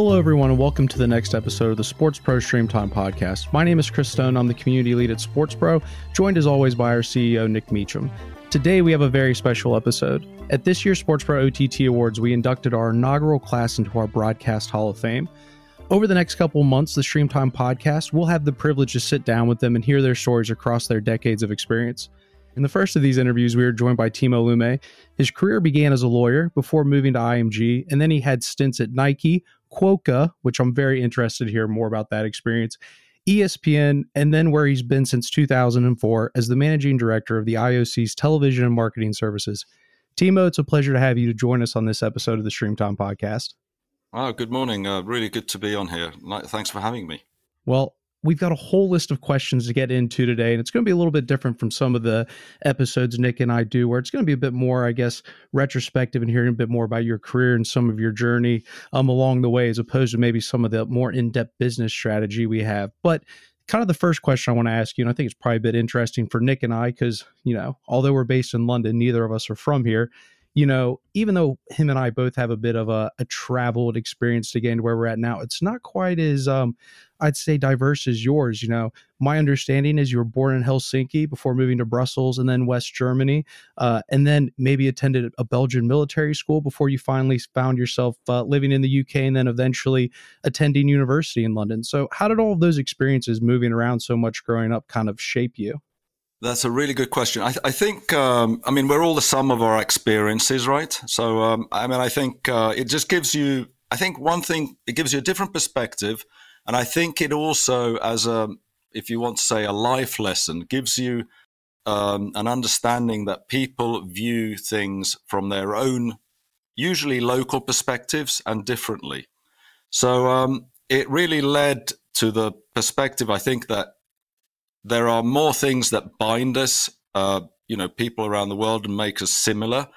Hello, everyone, and welcome to the next episode of the Sports Pro Stream Time podcast. My name is Chris Stone. I'm the community lead at Sports Pro, joined as always by our CEO, Nick Meacham. Today, we have a very special episode. At this year's Sports Pro OTT Awards, we inducted our inaugural class into our Broadcast Hall of Fame. Over the next couple months, the Stream Time podcast, we'll have the privilege to sit down with them and hear their stories across their decades of experience. In the first of these interviews, we were joined by Timo Lumme. His career began as a lawyer before moving to IMG, and then he had stints at Nike, Quokka, which I'm very interested to hear more about that experience, ESPN, and then where he's been since 2004 as the managing director of the IOC's television and marketing services. Timo, it's a pleasure to have you to join us on this episode of the Streamtime podcast. Oh, good morning. Uh, really good to be on here. Thanks for having me. Well, we've got a whole list of questions to get into today and it's going to be a little bit different from some of the episodes nick and i do where it's going to be a bit more i guess retrospective and hearing a bit more about your career and some of your journey um, along the way as opposed to maybe some of the more in-depth business strategy we have. But kind of the first question i want to ask you and i think it's probably a bit interesting for nick and i because you know although we're based in london neither of us are from here you know, even though him and I both have a bit of a, a traveled experience to get into where we're at now, it's not quite as um, I'd say diverse as yours. You know, my understanding is you were born in Helsinki before moving to Brussels and then West Germany, uh, and then maybe attended a Belgian military school before you finally found yourself uh, living in the UK and then eventually attending university in London. So, how did all of those experiences moving around so much growing up kind of shape you? That's a really good question. I, I think, um, I mean, we're all the sum of our experiences, right? So, um, I mean, I think uh, it just gives you, I think one thing, it gives you a different perspective. And I think it also, as a, if you want to say a life lesson, gives you um, an understanding that people view things from their own, usually local perspectives and differently. So, um, it really led to the perspective, I think, that there are more things that bind us, uh, you know, people around the world and make us similar.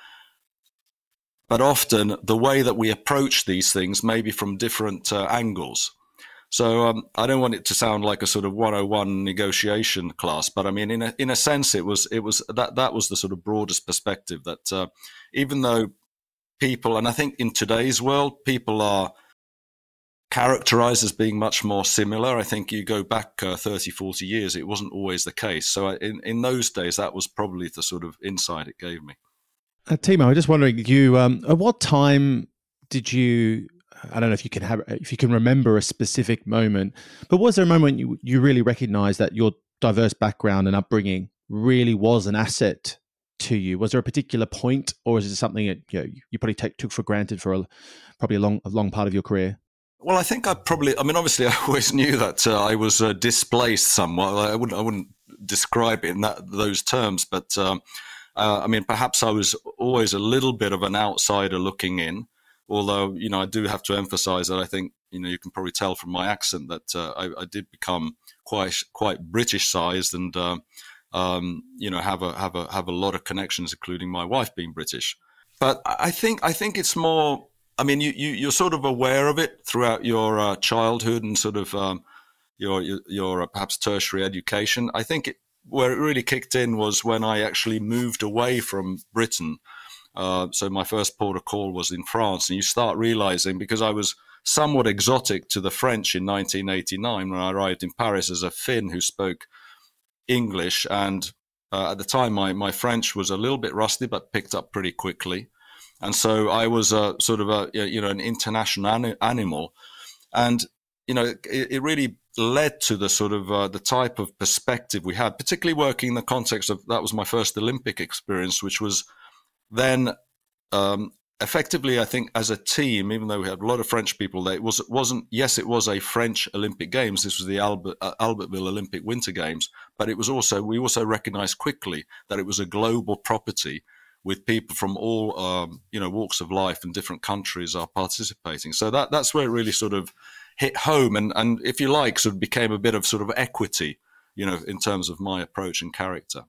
But often the way that we approach these things may be from different uh, angles. So um, I don't want it to sound like a sort of 101 negotiation class, but I mean, in a, in a sense, it was it was that that was the sort of broadest perspective that uh, even though people, and I think in today's world, people are characterized as being much more similar. I think you go back uh, 30, 40 years, it wasn't always the case. So in, in those days, that was probably the sort of insight it gave me. Uh, Timo, I'm just wondering, you um, at what time did you? I don't know if you can have if you can remember a specific moment, but was there a moment you you really recognized that your diverse background and upbringing really was an asset to you? Was there a particular point, or is it something that you, know, you probably take, took for granted for a, probably a long a long part of your career? Well, I think I probably. I mean, obviously, I always knew that uh, I was uh, displaced somewhat. I wouldn't. I wouldn't describe it in that those terms, but um, uh, I mean, perhaps I was always a little bit of an outsider looking in. Although, you know, I do have to emphasise that I think you know you can probably tell from my accent that uh, I, I, did become quite quite British sized and uh, um, you know have a have a have a lot of connections, including my wife being British. But I think I think it's more I mean, you, you you're sort of aware of it throughout your uh, childhood and sort of um, your your, your uh, perhaps tertiary education. I think it, where it really kicked in was when I actually moved away from Britain. Uh, so my first port of call was in France, and you start realizing because I was somewhat exotic to the French in 1989 when I arrived in Paris as a Finn who spoke English, and uh, at the time my my French was a little bit rusty but picked up pretty quickly and so I was a sort of a you know an international animal, and you know it, it really led to the sort of uh, the type of perspective we had, particularly working in the context of that was my first Olympic experience, which was then um, effectively, I think, as a team, even though we had a lot of French people there, it was wasn't. Yes, it was a French Olympic Games. This was the Albert, uh, Albertville Olympic Winter Games, but it was also we also recognised quickly that it was a global property with people from all um, you know walks of life and different countries are participating. So that that's where it really sort of hit home, and and if you like, sort of became a bit of sort of equity, you know, in terms of my approach and character.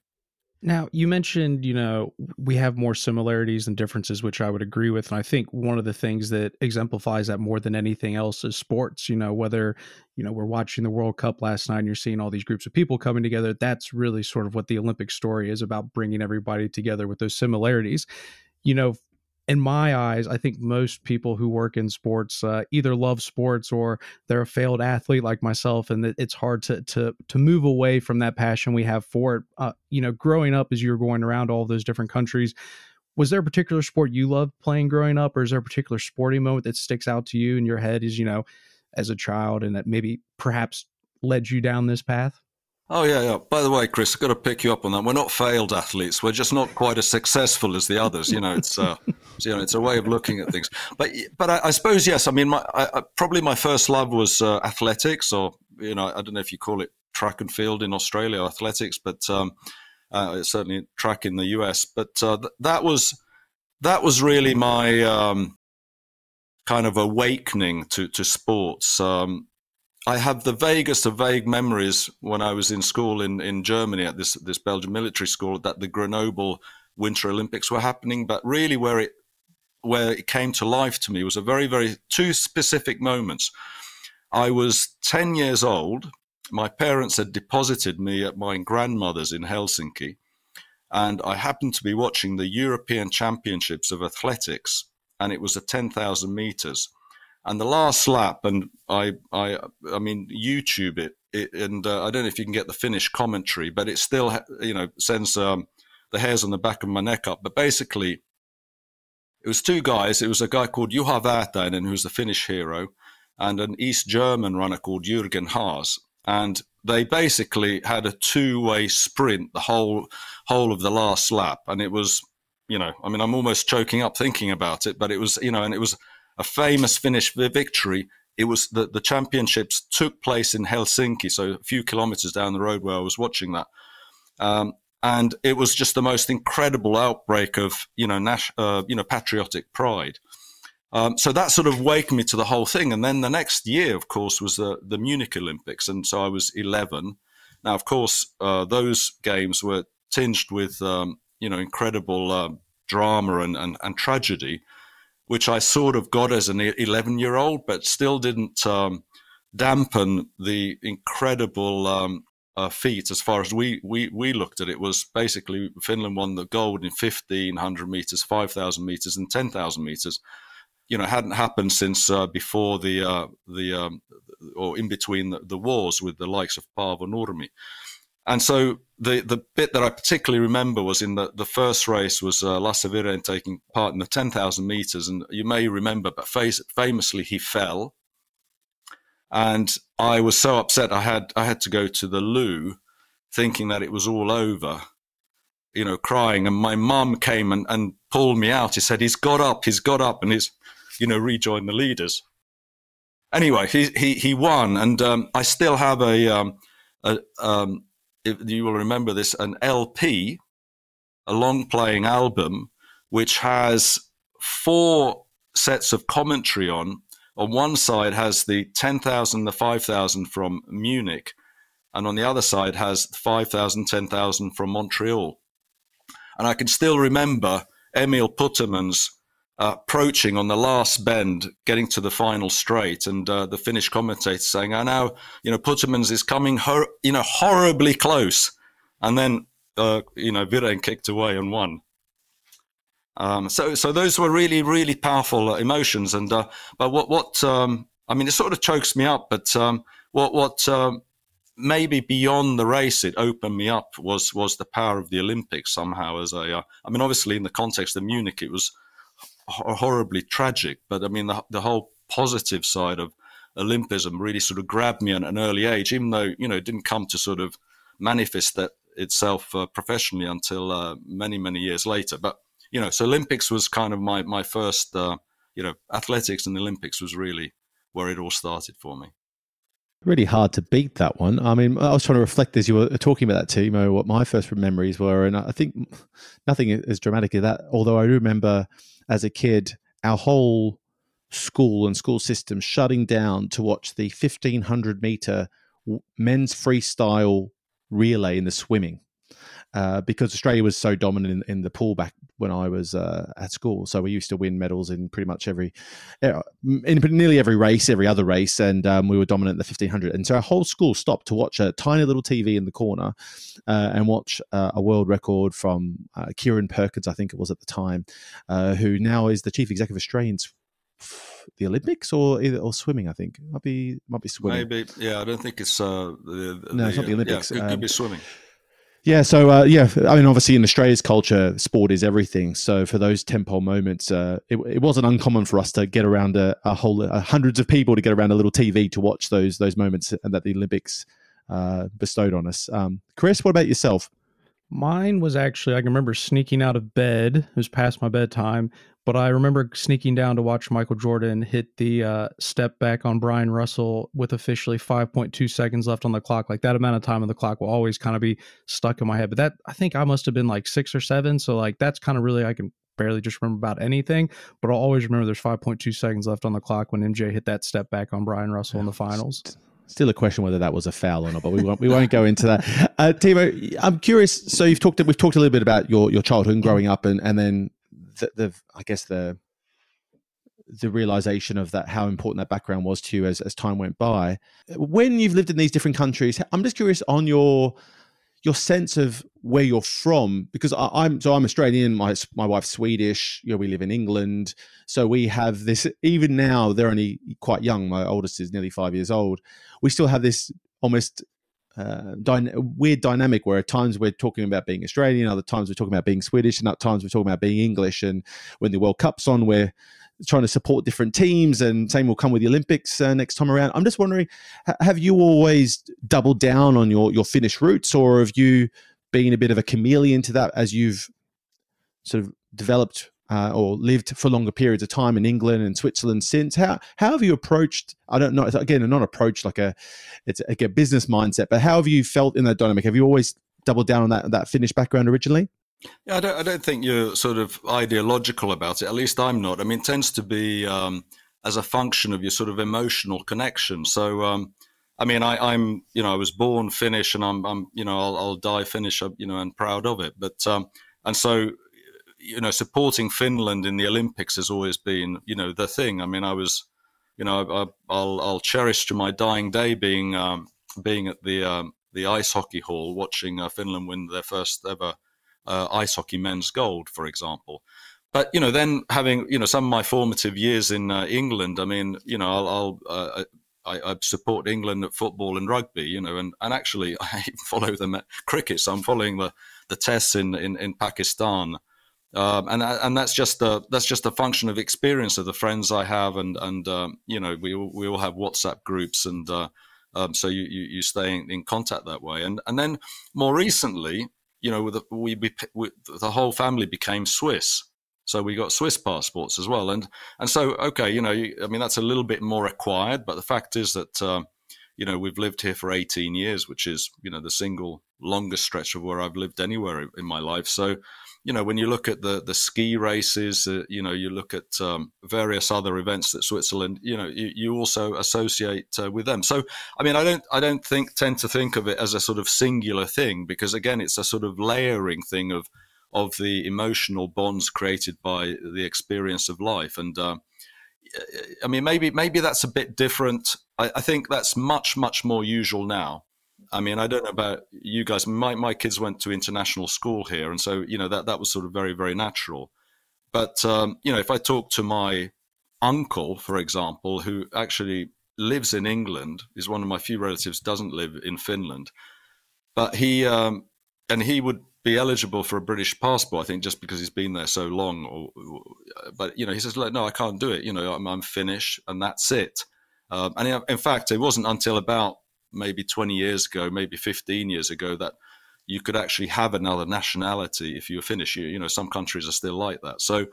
Now, you mentioned, you know, we have more similarities and differences, which I would agree with. And I think one of the things that exemplifies that more than anything else is sports. You know, whether, you know, we're watching the World Cup last night and you're seeing all these groups of people coming together, that's really sort of what the Olympic story is about bringing everybody together with those similarities. You know, in my eyes, I think most people who work in sports uh, either love sports or they're a failed athlete like myself, and it's hard to to to move away from that passion we have for it. Uh, you know, growing up as you were going around all those different countries, was there a particular sport you loved playing growing up, or is there a particular sporting moment that sticks out to you in your head as you know, as a child, and that maybe perhaps led you down this path? Oh yeah, yeah. By the way, Chris, I've got to pick you up on that. We're not failed athletes. We're just not quite as successful as the others. You know, it's uh, you know, it's a way of looking at things. But but I, I suppose yes. I mean, my I, probably my first love was uh, athletics, or you know, I don't know if you call it track and field in Australia, athletics, but um, uh, certainly track in the US. But uh, th- that was that was really my um, kind of awakening to to sports. Um, I have the vaguest of vague memories when I was in school in, in Germany at this this Belgian military school that the Grenoble Winter Olympics were happening. But really, where it where it came to life to me was a very very two specific moments. I was ten years old. My parents had deposited me at my grandmother's in Helsinki, and I happened to be watching the European Championships of Athletics, and it was at ten thousand meters and the last lap, and I, I, I mean, YouTube it, it and uh, I don't know if you can get the Finnish commentary, but it still, you know, sends um, the hairs on the back of my neck up. But basically, it was two guys. It was a guy called Juha Väätäinen, who's the Finnish hero, and an East German runner called Jürgen Haase. And they basically had a two-way sprint the whole whole of the last lap, and it was, you know, I mean, I'm almost choking up thinking about it, but it was, you know, and it was a famous Finnish victory. It was the, the championships took place in Helsinki, so a few kilometers down the road where I was watching that. Um, and it was just the most incredible outbreak of you know nas- uh, you know patriotic pride. Um, so that sort of waked me to the whole thing. And then the next year, of course, was the the Munich Olympics, and so I was 11. Now, of course, uh, those games were tinged with um, you know incredible uh, drama and, and, and tragedy which I sort of got as an 11 year old, but still didn't um, dampen the incredible um, uh, feat as far as we, we, we looked at it. Was basically Finland won the gold in 1500 meters, 5000 meters, and 10,000 meters. You know, hadn't happened since uh, before the uh, the um, or in between the, the, wars with the likes of Paavo Nurmi. And so the the bit that I particularly remember was in the, the first race was uh, Lasse Viren taking part in the 10,000 meters. And you may remember, but famously he fell. And I was so upset I had I had to go to the loo thinking that it was all over, you know, crying. And my mum came and, and pulled me out. He said, he's got up, he's got up and he's, you know, rejoined the leaders. Anyway, he, he, he won. And um, I still have a, um, a um, you will remember this, an LP, a long playing album, which has four sets of commentary on. On one side has the 10,000, the 5,000 from Munich, and on the other side has 5,000, 10,000 from Montreal. And I can still remember Emil Puttemans uh, approaching on the last bend, getting to the final straight, and uh, the Finnish commentator saying, "I know, you know, Puttemans is coming, hor- you know, horribly close," and then, uh, you know, Viren kicked away and won. Um, so, so those were really, really powerful uh, emotions, and uh, but what, what, um, I mean, it sort of chokes me up, but um, what, what. Um, maybe beyond the race, it opened me up was was the power of the Olympics somehow. As a, uh, I mean, obviously in the context of Munich, it was horribly tragic. But I mean, the, the whole positive side of Olympism really sort of grabbed me at an early age, even though, you know, it didn't come to sort of manifest that itself uh, professionally until uh, many, many years later. But, you know, so Olympics was kind of my, my first, uh, you know, athletics and Olympics was really where it all started for me. Really hard to beat that one. I mean, I was trying to reflect as you were talking about that, Timo, what my first memories were. And I think nothing as dramatic as that, although I remember as a kid, our whole school and school system shutting down to watch the 1500 meter men's freestyle relay in the swimming. Uh, because Australia was so dominant in, in, the pool back when I was uh, at school. So we used to win medals in pretty much every, uh, in nearly every race, every other race, and um, we were dominant in the 1500. And so our whole school stopped to watch a tiny little TV in the corner uh, and watch uh, a world record from uh, Kieren Perkins, I think it was at the time, who now is the chief executive of Australians the Olympics or or swimming. I think might be might be swimming. Maybe yeah. I don't think it's uh, the, the, no, it's not the Olympics. Yeah, it could, um, be swimming. Yeah, so uh, yeah, I mean, obviously in Australia's culture, sport is everything. So for those tempo moments, uh, it, it, wasn't uncommon for us to get around a, a whole uh, hundreds of people to get around a little TV to watch those those moments that the Olympics uh, bestowed on us. Um, Chris, what about yourself? Mine was actually I can remember sneaking out of bed. It was past my bedtime, but I remember sneaking down to watch Michael Jordan hit the uh, step back on Bryon Russell with officially 5.2 seconds left on the clock. Like that amount of time on the clock will always kind of be stuck in my head. But that I think I must have been like six or seven. So like that's kind of really I can barely just remember about anything. But I'll always remember there's 5.2 seconds left on the clock when MJ hit that step back on Bryon Russell in the finals. Still a question whether that was a foul or not, but we won't we won't go into that. Uh, Timo, I'm curious. So you've talked we've talked a little bit about your your childhood and growing up, and and then the, the I guess the the realization of that how important that background was to you as, as time went by. When you've lived in these different countries i'm just curious on your your sense of where you're from because I, am so i'm australian my my wife's swedish you know we live in england. So we have this even now they're only quite young my oldest is nearly five years old. We still have this almost uh, dy- weird dynamic where at times we're talking about being Australian, other times we're talking about being Swedish, and at times we're talking about being English. And when the World Cup's on, we're trying to support different teams, and same will come with the Olympics uh, next time around. I'm just wondering, have you always doubled down on your your Finnish roots, or have you been a bit of a chameleon to that as you've sort of developed uh, or lived for longer periods of time in England and Switzerland since. How how have you approached? I don't know. Again, not approached like a it's like a business mindset, but how have you felt in that dynamic? Have you always doubled down on that that Finnish background originally? Yeah, I don't, I don't think you're sort of ideological about it. At least I'm not. I mean, it tends to be um, as a function of your sort of emotional connection. So, um, I mean, I, am you know, I was born Finnish, and I'm, I'm you know, I'll, I'll die Finnish, you know, and proud of it. But um, and so you know, supporting Finland in the Olympics has always been, you know, the thing. I mean, I was, you know, I, will I'll cherish to my dying day being um, being at the um, the ice hockey hall watching uh, Finland win their first ever uh, ice hockey men's gold, for example. But you know, then having you know some of my formative years in uh, England, I mean, you know, I'll, I'll uh, I, I, support England at football and rugby, you know, and, and actually I follow them at cricket. So I'm following the the tests in in, in Pakistan um, and and that's just a that's just a function of experience of the friends I have, and and um, you know we all, we all have WhatsApp groups, and uh, um, so you, you, you stay in, in, contact that way. And and then more recently, you know, the, we, we, the whole family became Swiss, so we got Swiss passports as well. And and so okay, you know, I mean that's a little bit more acquired, but the fact is that. Uh, you know, we've lived here for 18 years, which is, you know, the single longest stretch of where I've lived anywhere in my life. So, you know, when you look at the the ski races, uh, you know, you look at um, various other events that Switzerland, you know, you, you also associate uh, with them. So, I mean, I don't, I don't think tend to think of it as a sort of singular thing because again, it's a sort of layering thing of of the emotional bonds created by the experience of life. And uh, I mean, maybe maybe that's a bit different. I, I think that's much much more usual now. I mean, I don't know about you guys. My my kids went to international school here, and so you know that that was sort of very very natural. But um, you know, if I talk to my uncle, for example, who actually lives in England, is one of my few relatives doesn't live in Finland, but he um, and he would be eligible for a British passport, I think, just because he's been there so long. Or, but you know, he says, "No, I can't do it. You know, I'm, I'm Finnish, and that's it." Um, and in fact, it wasn't until about maybe 20 years ago, maybe 15 years ago, that you could actually have another nationality if you were Finnish. You, you know, some countries are still like that. So,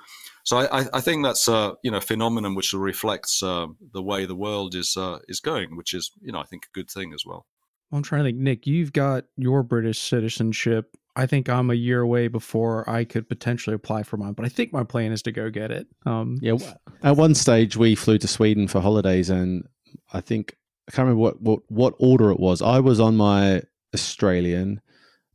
so I, I think that's a you know phenomenon which reflects uh, the way the world is uh, is going, which is you know I think a good thing as well. I'm trying to think, Nick. You've got your British citizenship. I think I'm a year away before I could potentially apply for mine, but I think my plan is to go get it. Um, yeah, at one stage we flew to Sweden for holidays, and I think I can't remember what, what, what order it was. I was on my Australian.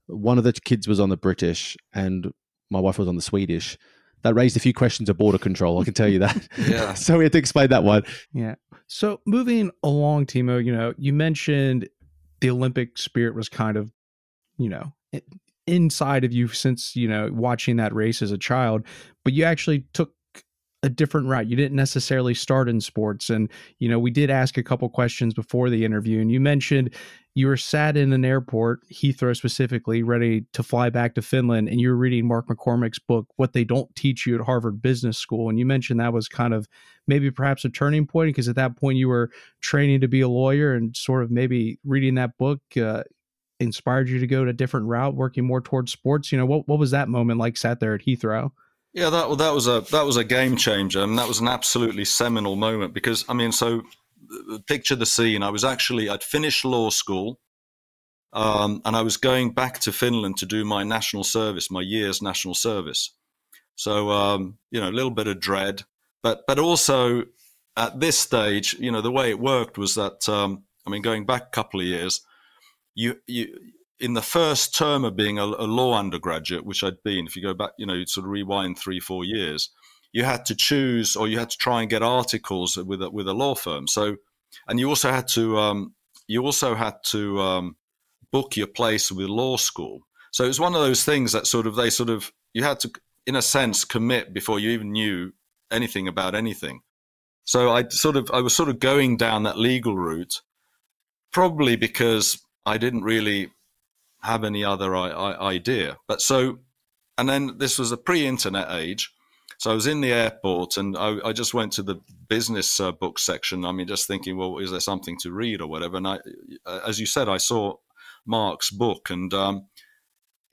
one of the kids was on the British and my wife was on the Swedish. That raised a few questions of border control. I can tell you that. yeah. so we had to explain that one. Yeah. So moving along, Timo, you know, you mentioned the Olympic spirit was kind of, you know, inside of you since, you know, watching that race as a child, but you actually took a different route. You didn't necessarily start in sports. And, you know, we did ask a couple questions before the interview, and you mentioned you were sat in an airport, Heathrow specifically, ready to fly back to Finland, and you were reading Mark McCormack's book, What They Don't Teach You at Harvard Business School. And you mentioned that was kind of maybe perhaps a turning point because at that point you were training to be a lawyer and sort of maybe reading that book. Uh, inspired you to go to a different route working more towards sports you know what, what was that moment like sat there at heathrow yeah, that that was a that was a game changer, I and that was an absolutely seminal moment because I mean, so uh, picture the scene. I was actually I'd finished law school, um, and I was going back to Finland to do my national service, my year's national service. So um, you know, a little bit of dread, but but also at this stage, you know, the way it worked was that um, I mean, going back a couple of years, you you in the first term of being a, a, law undergraduate, which I'd been, if you go back, you know, sort of rewind three, four years, you had to choose or you had to try and get articles with a, with a law firm. So, and you also had to, um, you also had to um, book your place with law school. So it was one of those things that sort of, they sort of, you had to, in a sense, commit before you even knew anything about anything. So I sort of, I was sort of going down that legal route, probably because I didn't really have any other I- I- idea. But so, and then this was a pre-internet age. So I was in the airport and I, I just went to the business uh, book section. I mean, just thinking, well, is there something to read or whatever? And I, uh, as you said, I saw Mark's book and um,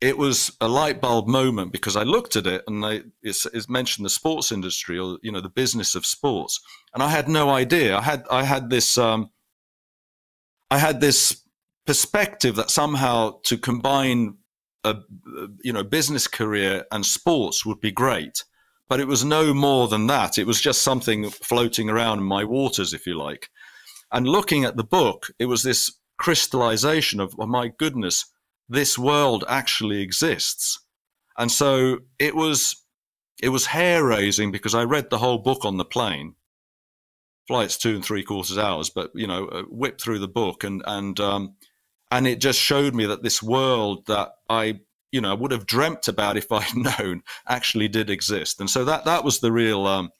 it was a light bulb moment because I looked at it and they, it's, it's, mentioned the sports industry or, you know, the business of sports. And I had no idea. I had, I had this, um, I had this perspective that somehow to combine a you know business career and sports would be great. But it was no more than that. It was just something floating around in my waters if you like. And looking at the book it was this crystallization of oh my goodness this world actually exists. And so it was it was hair raising because i read the whole book on the plane. Flights two and three quarters hours but you know uh, whipped through the book. And and um, and it just showed me that this world that I you know would have dreamt about if I'd known actually did exist, and so that that was the real um,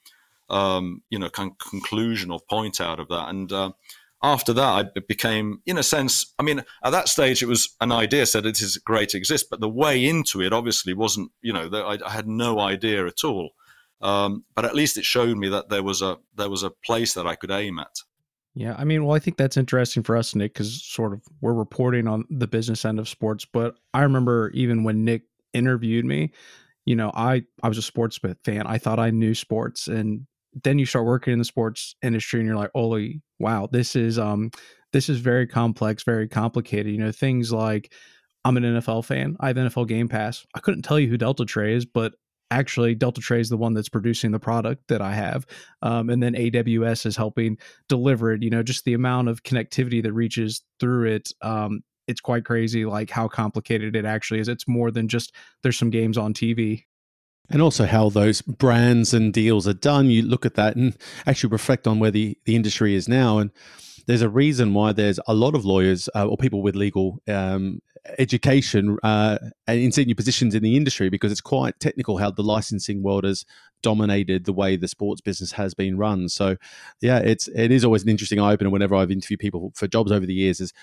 um, you know con- conclusion or point out of that, and. Uh, after that, I became, in a sense, I mean, at that stage, it was an idea said it is great to exist, but the way into it obviously wasn't, you know, I, I had no idea at all. Um, but at least it showed me that there was a there was a place that I could aim at. Yeah, I mean, well, I think that's interesting for us, Nick, because sort of we're reporting on the business end of sports. But I remember even when Nick interviewed me, you know, I I was a sports fan. I thought I knew sports, and then you start working in the sports industry, and you're like, holy wow, this is um this is very complex, very complicated. You know, things like I'm an NFL fan. I have NFL Game Pass. I couldn't tell you who Deltatre is, but actually Deltatre is the one that's producing the product that i have um, and then aws is helping deliver it you know just the amount of connectivity that reaches through it um, it's quite crazy like how complicated it actually is. It's more than just there's some games on tv and also how those brands and deals are done you look at that and actually reflect on where the, the industry is now and there's a reason why there's a lot of lawyers uh, or people with legal um, education uh, in senior positions in the industry because it's quite technical how the licensing world has dominated the way the sports business has been run. So, yeah, it's it is always an interesting eye opener whenever I've interviewed people for jobs over the years. Is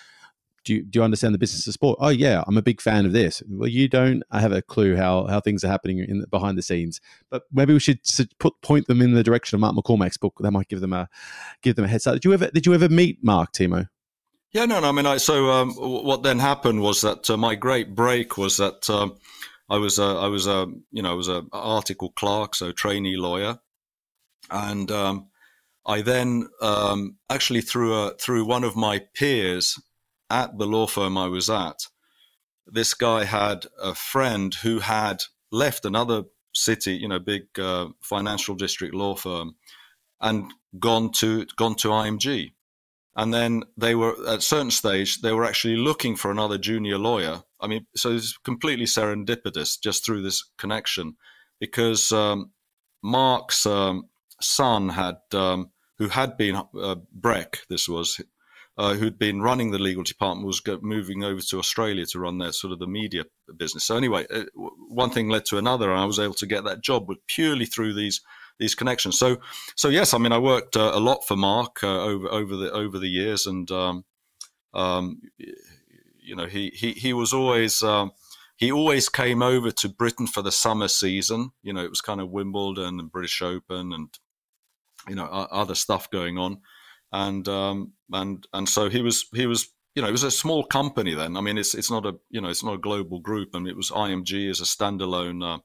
do you, do you understand the business of sport? Oh yeah, I'm a big fan of this. Well, you don't I have a clue how how things are happening in behind the scenes. But maybe we should put point them in the direction of Mark McCormack's book. That might give them a give them a head start. Did you ever did you ever meet Mark Timo? Yeah, no, no. I mean, I, so um, what then happened was that uh, my great break was that um, I was a, I was a, you know, I was a article clerk, so trainee lawyer, and um, I then um, actually through a, through one of my peers at the law firm I was at, this guy had a friend who had left another city, you know, big uh, financial district law firm, and gone to gone to IMG and then they were at a certain stage they were actually looking for another junior lawyer. I mean so it's completely serendipitous just through this connection because um, mark's um, son had um, who had been uh, breck this was uh, who'd been running the legal department was moving over to australia to run their sort of the media business so anyway uh, one thing led to another and i was able to get that job purely through these these connections. So, so yes, I mean, I worked uh, a lot for Mark uh, over over the over the years, and um, um, you know, he he he was always. Um, he always came over to Britain for the summer season. You know, it was kind of Wimbledon and British Open and you know other stuff going on, and um, and and so he was he was you know it was a small company then. I mean, it's it's not a you know it's not a global group, I and mean, it was IMG as a standalone uh,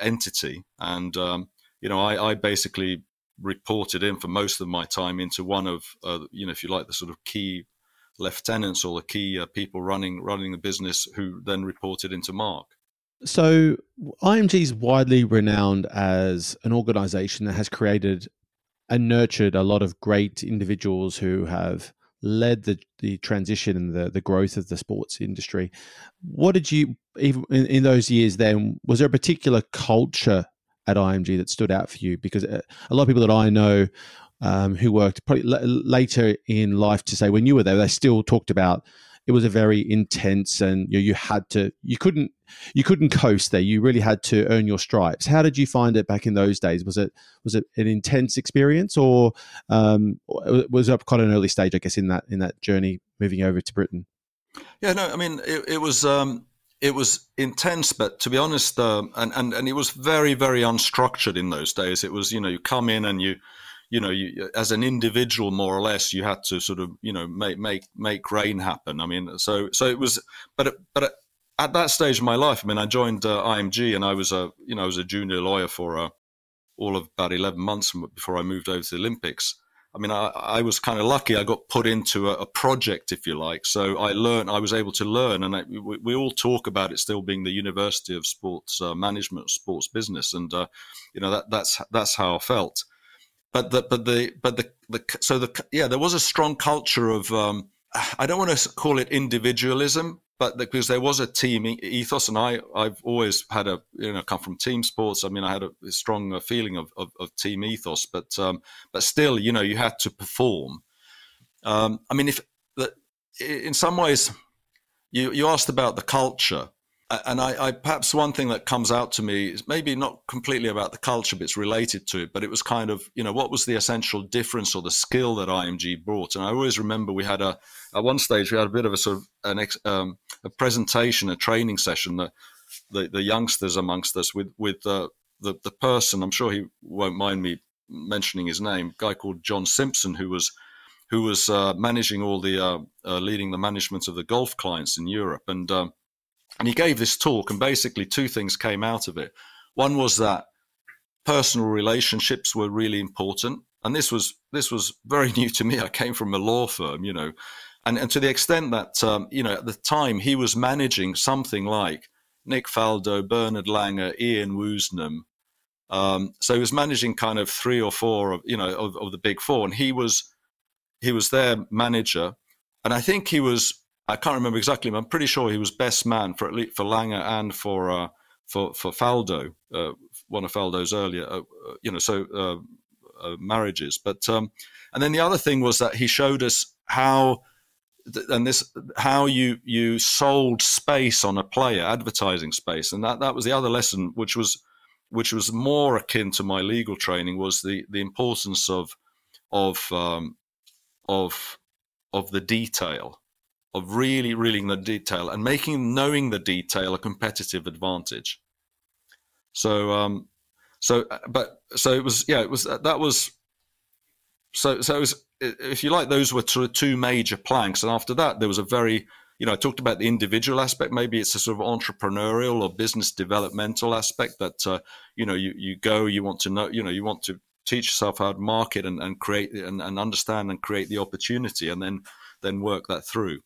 entity, and um, you know, I, I basically reported in for most of my time into one of, uh, you know, if you like, the sort of key lieutenants or the key uh, people running running the business who then reported into Mark. So IMG is widely renowned as an organization that has created and nurtured a lot of great individuals who have led the, the transition and the, the growth of the sports industry. What did you, even in, in those years then, was there a particular culture at IMG that stood out for you? Because uh, a lot of people that I know um, who worked probably l- later in life to say when you were there, they still talked about it was a very intense and you, know, you had to you couldn't you couldn't coast there. You really had to earn your stripes. How did you find it back in those days? Was it was it an intense experience or um, was it quite an early stage? I guess in that in that journey moving over to Britain. Yeah, no, I mean it, it was. Um it was intense, but to be honest, um, and, and and it was very very unstructured in those days. It was you know you come in and you you know you as an individual more or less you had to sort of you know make make make rain happen. I mean so so it was but but at that stage of my life, I mean I joined uh, IMG and I was a you know I was a junior lawyer for uh, all of about eleven months before I moved over to the Olympics. I mean, I, I was kind of lucky. I got put into a, a, project, if you like. So I learned. I was able to learn, and I, we, we, all talk about it still being the University of Sports uh, Management, Sports Business, and uh, you know that that's that's how I felt. But the but the but the, the so the yeah, there was a strong culture of um, I don't want to call it individualism, but because there was a team ethos, and I I've always had a you know come from team sports. I mean, I had a, strong uh, feeling of, of, of team ethos, but um, but still, you know, you had to perform. Um, I mean, if in some ways, you you asked about the culture, and I, I, perhaps one thing that comes out to me is maybe not completely about the culture, but it's related to it. But it was kind of you know what was the essential difference or the skill that IMG brought. And I always remember we had a at one stage we had a bit of a sort of an ex, um, a presentation, a training session that the, the youngsters amongst us with with uh, the the person. I'm sure he won't mind me mentioning his name. guy called John Simpson who was who was uh, managing all the uh, uh leading the management of the golf clients in Europe and. Um, and he gave this talk, and basically two things came out of it. One was that personal relationships were really important, and this was this was very new to me. I came from a law firm, you know, and and to the extent that um, you know at the time he was managing something like Nick Faldo, Bernard Langer, Ian Woosnam. Um, so he was managing kind of three or four of you know of, of the big four, and he was he was their manager, and I think he was I can't remember exactly, but I'm pretty sure he was best man for at least for Langer and for uh, for for Faldo, uh, one of Faldo's earlier, uh, uh you know, so uh, uh, marriages. But um, and then the other thing was that he showed us how and this how you you sold space on a player, advertising space, and that that was the other lesson, which was which was more akin to my legal training, was the the importance of of um, of of the detail of really reading the detail and making knowing the detail a competitive advantage. So, um, so, uh, but so it was, yeah, it was that was. So, so it was, if you like, those were two major planks, and after that, there was a very, you know, I talked about the individual aspect. Maybe it's a sort of entrepreneurial or business developmental aspect that, uh, you know, you you go, you want to know, you know, you want to teach yourself how to market and, and create and, and understand and create the opportunity, and then then work that through.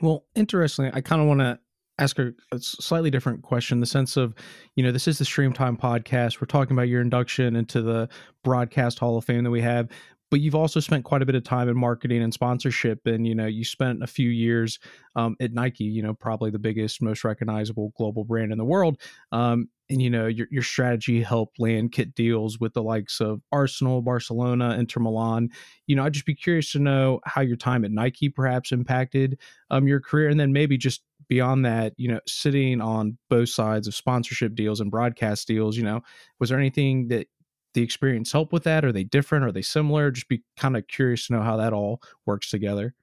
Well, interestingly, I kind of want to ask a, a, slightly different question the sense of you know this is the stream time podcast. We're talking about your induction into the broadcast hall of fame that we have but you've also spent quite a bit of time in marketing and sponsorship and you know you spent a few years um, at nike you know probably the biggest most recognizable global brand in the world. Um, and you know your, your strategy helped land kit deals with the likes of arsenal barcelona inter milan you know i'd just be curious to know how your time at nike perhaps impacted um, your career and then maybe just beyond that you know sitting on both sides of sponsorship deals and broadcast deals you know was there anything that the experience helped with that? Are they different? Are they similar? Just be kind of curious to know how that all works together.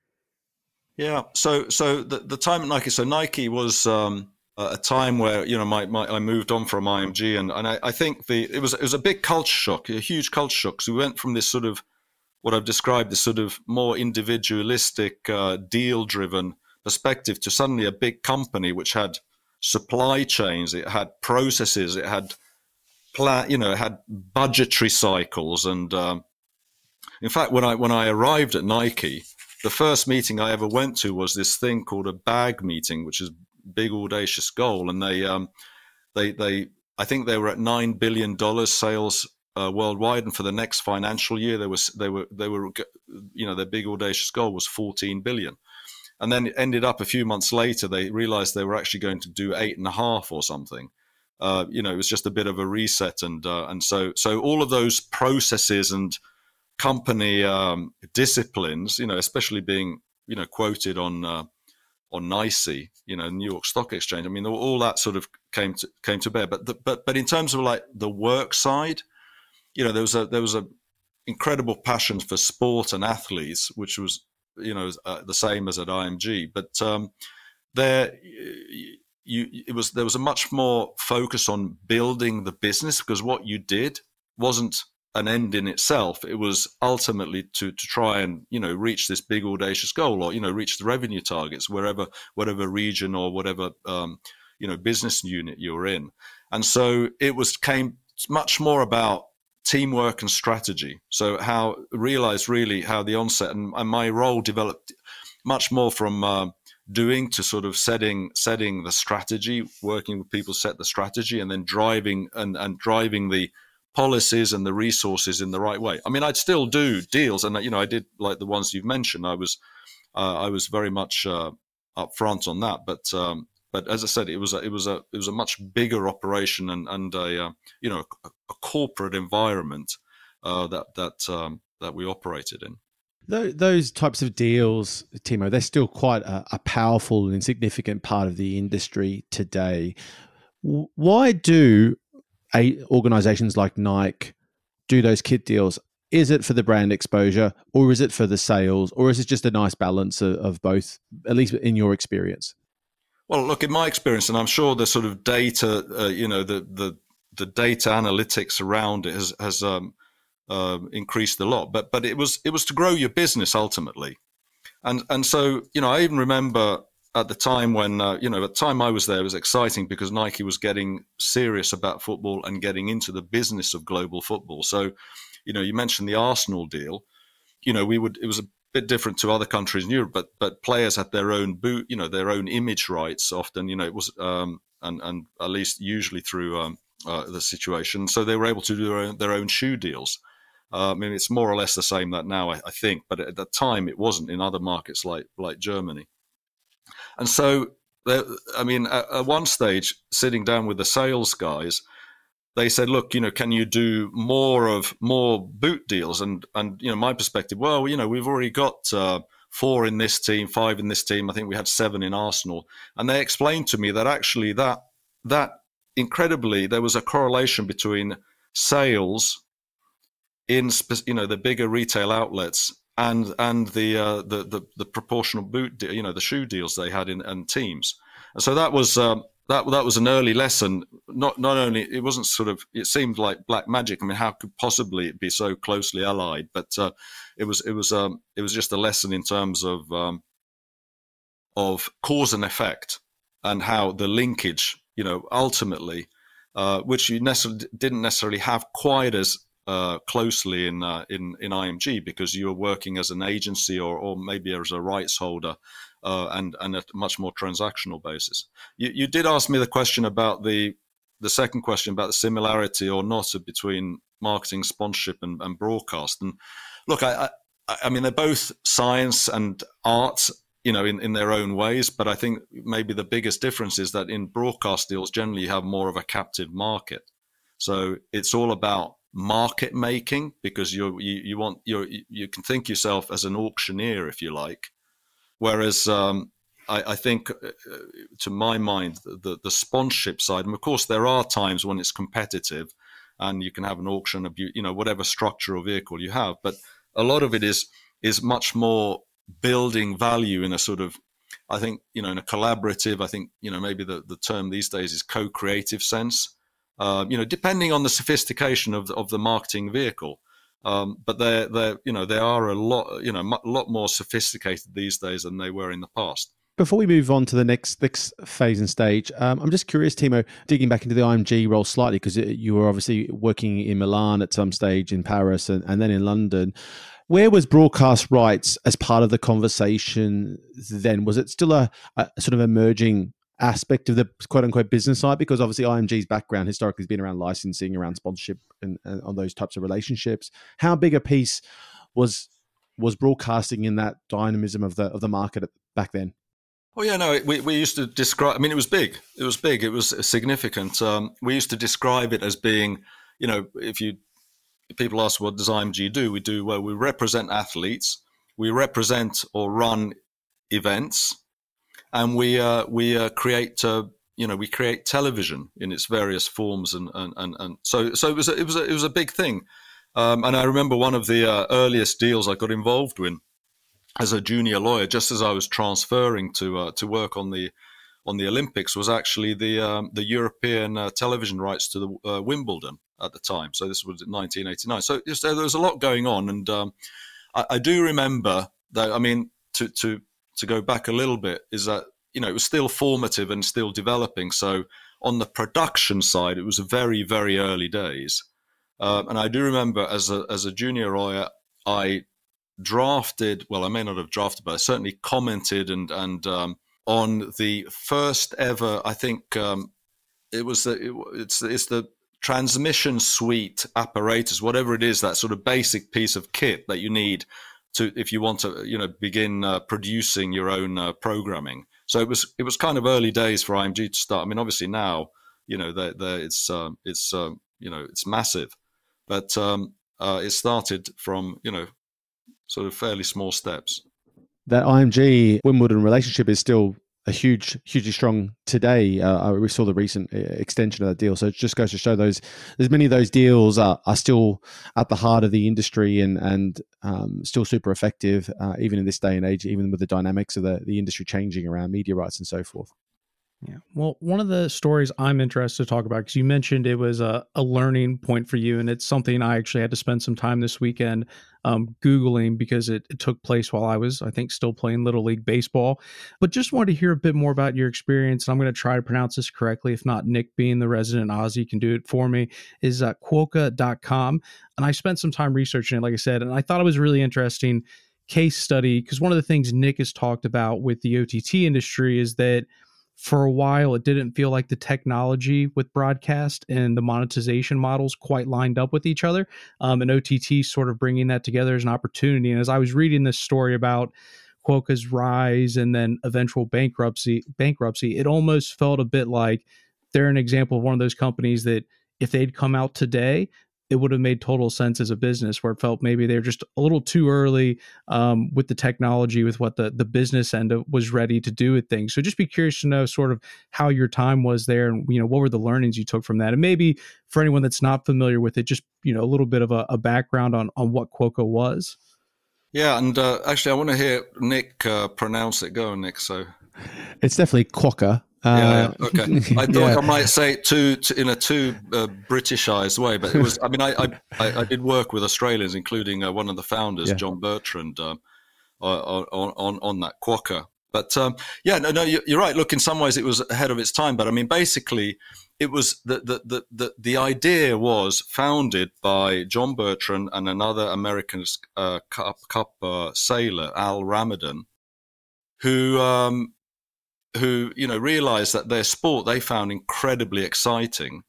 Yeah. So so the, the time at Nike, so Nike was um, a time where you know my, my I moved on from IMG, and and I, I think the it was it was a big culture shock, a huge culture shock. So we went from this sort of what I've described this sort of more individualistic, uh, deal driven perspective to suddenly a big company which had supply chains, it had processes, it had plan, you know, it had budgetary cycles. And um, in fact, when I when I arrived at Nike, the first meeting I ever went to was this thing called a bag meeting, which is big audacious goal, and they um, they they I think they were at nine billion dollars sales uh, worldwide, and for the next financial year, there was they were they were you know their big audacious goal was fourteen billion, and then it ended up a few months later they realized they were actually going to do eight and a half or something, uh, you know, it was just a bit of a reset, and uh, and so so all of those processes and company um, disciplines, you know, especially being you know quoted on on NYSE, you know, New York Stock Exchange. I mean, all, all that sort of came to came to bear. But the, but but in terms of like the work side, you know, there was a there was a incredible passion for sport and athletes, which was you know uh, the same as at IMG. But um, there you it was there was a much more focus on building the business because what you did wasn't an end in itself it was ultimately to to try and you know reach this big audacious goal or you know reach the revenue targets wherever whatever region or whatever um, you know business unit you're in. And so it was came much more about teamwork and strategy. So how realized really how the onset and, and my role developed much more from uh, doing to sort of setting setting the strategy, working with people set the strategy, and then driving and and driving the policies and the resources in the right way. I mean, I'd still do deals, and you know, I did like the ones you've mentioned. I was uh, I was very much uh, upfront on that, but um, but as I said, it was a, it was a it was a much bigger operation and and a uh, you know a, a corporate environment uh, that that um, that we operated in those types of deals, Timo, they're still quite a, a, powerful and significant part of the industry today. Why do a, organizations like Nike do those kit deals? Is it for the brand exposure, or is it for the sales, or is it just a nice balance of, of both? At least in your experience. Well, look, in my experience, and I'm sure the sort of data, uh, you know, the the the data analytics around it has has um, uh, increased a lot. But but it was it was to grow your business ultimately, and and so you know I even remember at the time when uh, you know at the time I was there was exciting because Nike was getting serious about football and getting into the business of global football. So you know you mentioned the Arsenal deal. You know we would it was a bit different to other countries in Europe, but but players had their own boot, you know, their own image rights. Often, you know, it was um, and and at least usually through um, uh, the situation, so they were able to do their own, their own shoe deals. Uh, I mean, it's more or less the same that now, I, I, think, but at the time it wasn't in other markets like like Germany. And so, I mean, at, one stage, sitting down with the sales guys, they said, "Look, you know, can you do more of more boot deals?" And and you know, my perspective, well, you know, we've already got. Uh, four in this team, five in this team. I think we had seven in Arsenal, and they explained to me that actually that that incredibly there was a correlation between sales in you know the bigger retail outlets and and the uh, the, the, the proportional boot you know the shoe deals they had in and teams. And so that was um, that that was an early lesson. Not not only it wasn't sort of it seemed like black magic. I mean how could possibly it be so closely allied? But uh, it was it was um, it was just a lesson in terms of um, of cause and effect and how the linkage you know ultimately uh, which you necessarily didn't necessarily have quite as uh, closely in uh, in in IMG because you are working as an agency or or maybe as a rights holder uh, and and a much more transactional basis. You, you did ask me the question about the the second question about the similarity or not between marketing sponsorship and, and broadcast and look, I, I, I mean, they're both science and art, you know, in, in their own ways. But I think maybe the biggest difference is that in broadcast deals, generally you have more of a captive market. So it's all about market making because you you want you you can think yourself as an auctioneer if you like, whereas um, I, I, think, uh, to my mind, the the sponsorship side, and of course there are times when it's competitive, and you can have an auction of you know whatever structure or vehicle you have, but a lot of it is is much more building value in a sort of I think you know in a collaborative. I think you know maybe the, the term these days is co-creative sense. Uh, you know, depending on the sophistication of the, of the marketing vehicle. Um, but they're they're you know they are a lot you know a lot more sophisticated these days than they were in the past. Before we move on to the next next phase and stage, um, I'm just curious, Timo, digging back into the IMG role slightly because you were obviously working in Milan at some stage, in Paris, and, and then in London. Where was broadcast rights as part of the conversation then? Was it still a, a sort of emerging aspect of the quote unquote business side because obviously IMG's background historically has been around licensing, around sponsorship, and, and, on those types of relationships. How big a piece was was broadcasting in that dynamism of the of the market back then? Oh yeah, no, we, we used to describe. I mean, it was big. It was big. It was significant. Um, we used to describe it as being, you know, if you people ask what does IMG do, we do well. We represent athletes. We represent or run events and we uh, we uh, create uh, you know we create television in its various forms and and, and, and so so it was a, it was a, it was a big thing. Um, and I remember one of the uh, earliest deals I got involved in as a junior lawyer just as I was transferring to uh, to work on the on the Olympics was actually the um, the European uh, television rights to the Wimbledon at the time. So this was 1989 so, so there was a lot going on. And um, I, I do remember that I mean to to to go back a little bit is that you know it was still formative and still developing. So on the production side, it was very very early days, uh, and I do remember as a as a junior lawyer, I drafted well, I may not have drafted, but I certainly commented and and um, on the first ever. I think um, it was the it, it's it's the transmission suite apparatus, whatever it is, that sort of basic piece of kit that you need to if you want to you know begin uh, producing your own uh, programming. So it was it was kind of early days for IMG to start. I mean, obviously now you know they it's um, it's um, you know it's massive, but um, uh, it started from you know sort of fairly small steps. That IMG Wimbledon relationship is still a huge, hugely strong today. Uh, we saw the recent uh, extension of that deal, so it just goes to show those. There's many of those deals are, are still at the heart of the industry and and um, still super effective, uh, even in this day and age, even with the dynamics of the the industry changing around media rights and so forth. Yeah. Well, one of the stories I'm interested to talk about, because you mentioned it was a, a learning point for you, and it's something I actually had to spend some time this weekend um, Googling because it, it, took place while I was, I think, still playing Little League Baseball. But just wanted to hear a bit more about your experience. And I'm going to try to pronounce this correctly. If not, Nick, being the resident Aussie, can do it for me, is uh, quokka.com. And I spent some time researching it, like I said, and I thought it was really interesting case study because one of the things Nick has talked about with the OTT industry is that – for a while it didn't feel like the technology with broadcast and the monetization models quite lined up with each other um, and ott sort of bringing that together as an opportunity. And as i was reading this story about quokka's rise and then eventual bankruptcy bankruptcy it almost felt a bit like they're an example of one of those companies that if they'd come out today it would have made total sense as a business where it felt maybe they're just a little too early um, with the technology with what the, the business end of, was ready to do with things. So just be curious to know sort of how your time was there and you know what were the learnings you took from that? And maybe for anyone that's not familiar with it just you know a little bit of a, a background on on what quokka was. Yeah and uh, actually i want to hear nick uh, pronounce it. Go on nick so. It's definitely quokka yeah, yeah, uh, okay. I thought yeah. I might say it too, in a too uh, Britishized way, but it was. I mean, I I, I did work with Australians, including uh, one of the founders, yeah. John Bertrand, um, on, on on that Quokka. But um, yeah, no, no, you're right. Look, in some ways, it was ahead of its time. But I mean, basically, it was the the the the, the idea was founded by John Bertrand and another American uh, cup, cup uh, sailor, Al Ramadan, who um, who you know realized that their sport they found incredibly exciting,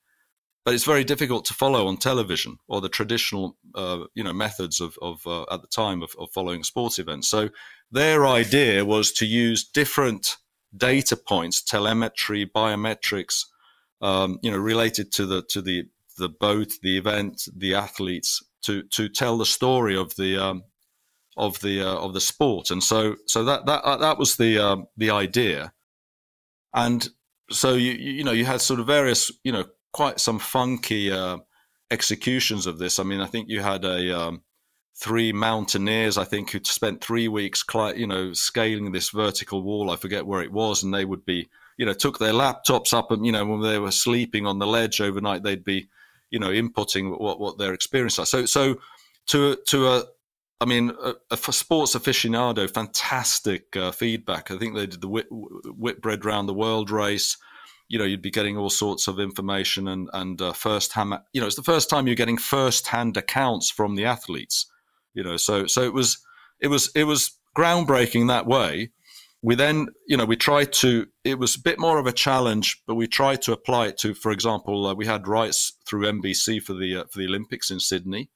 but it's very difficult to follow on television or the traditional, uh, you know, methods of, of uh, at the time of, of following sports events. So their idea was to use different data points, telemetry, biometrics, um, you know, related to the to the the boat, the event, the athletes, to to tell the story of the um, of the uh, of the sport. And so so that that uh, that was the um, the idea. And so you you know you had sort of various you know quite some funky uh, executions of this. I mean, I think you had a um, three mountaineers, I think, who spent three weeks, you know, scaling this vertical wall. I forget where it was, and they would be, you know, took their laptops up, and you know, when they were sleeping on the ledge overnight, they'd be, you know, inputting what what their experience was. So, so to to a I mean, a, a sports aficionado, fantastic uh, feedback. I think they did the Whit, Whitbread round the world race. You know, you'd be getting all sorts of information and and uh, first hand. You know, it's the first time you're getting first hand accounts from the athletes you know so so it was it was it was groundbreaking that way we then you know we tried to it was a bit more of a challenge but we tried to apply it to for example uh, we had rights through NBC for the uh, for the Olympics in Sydney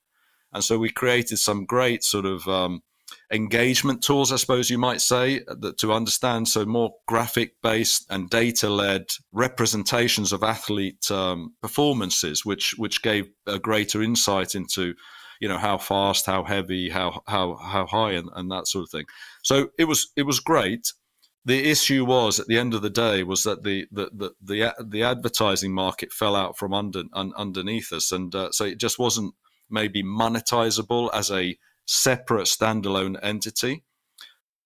and so we created some great sort of um, engagement tools I suppose you might say that to understand so more graphic based and data led representations of athlete um, performances which which gave a greater insight into you know how fast, how heavy, how how how high, and, and that sort of thing. So it was it was great. The issue was at the end of the day was that the the the the, the advertising market fell out from under un, underneath us, and uh, so it just wasn't maybe monetizable as a separate standalone entity.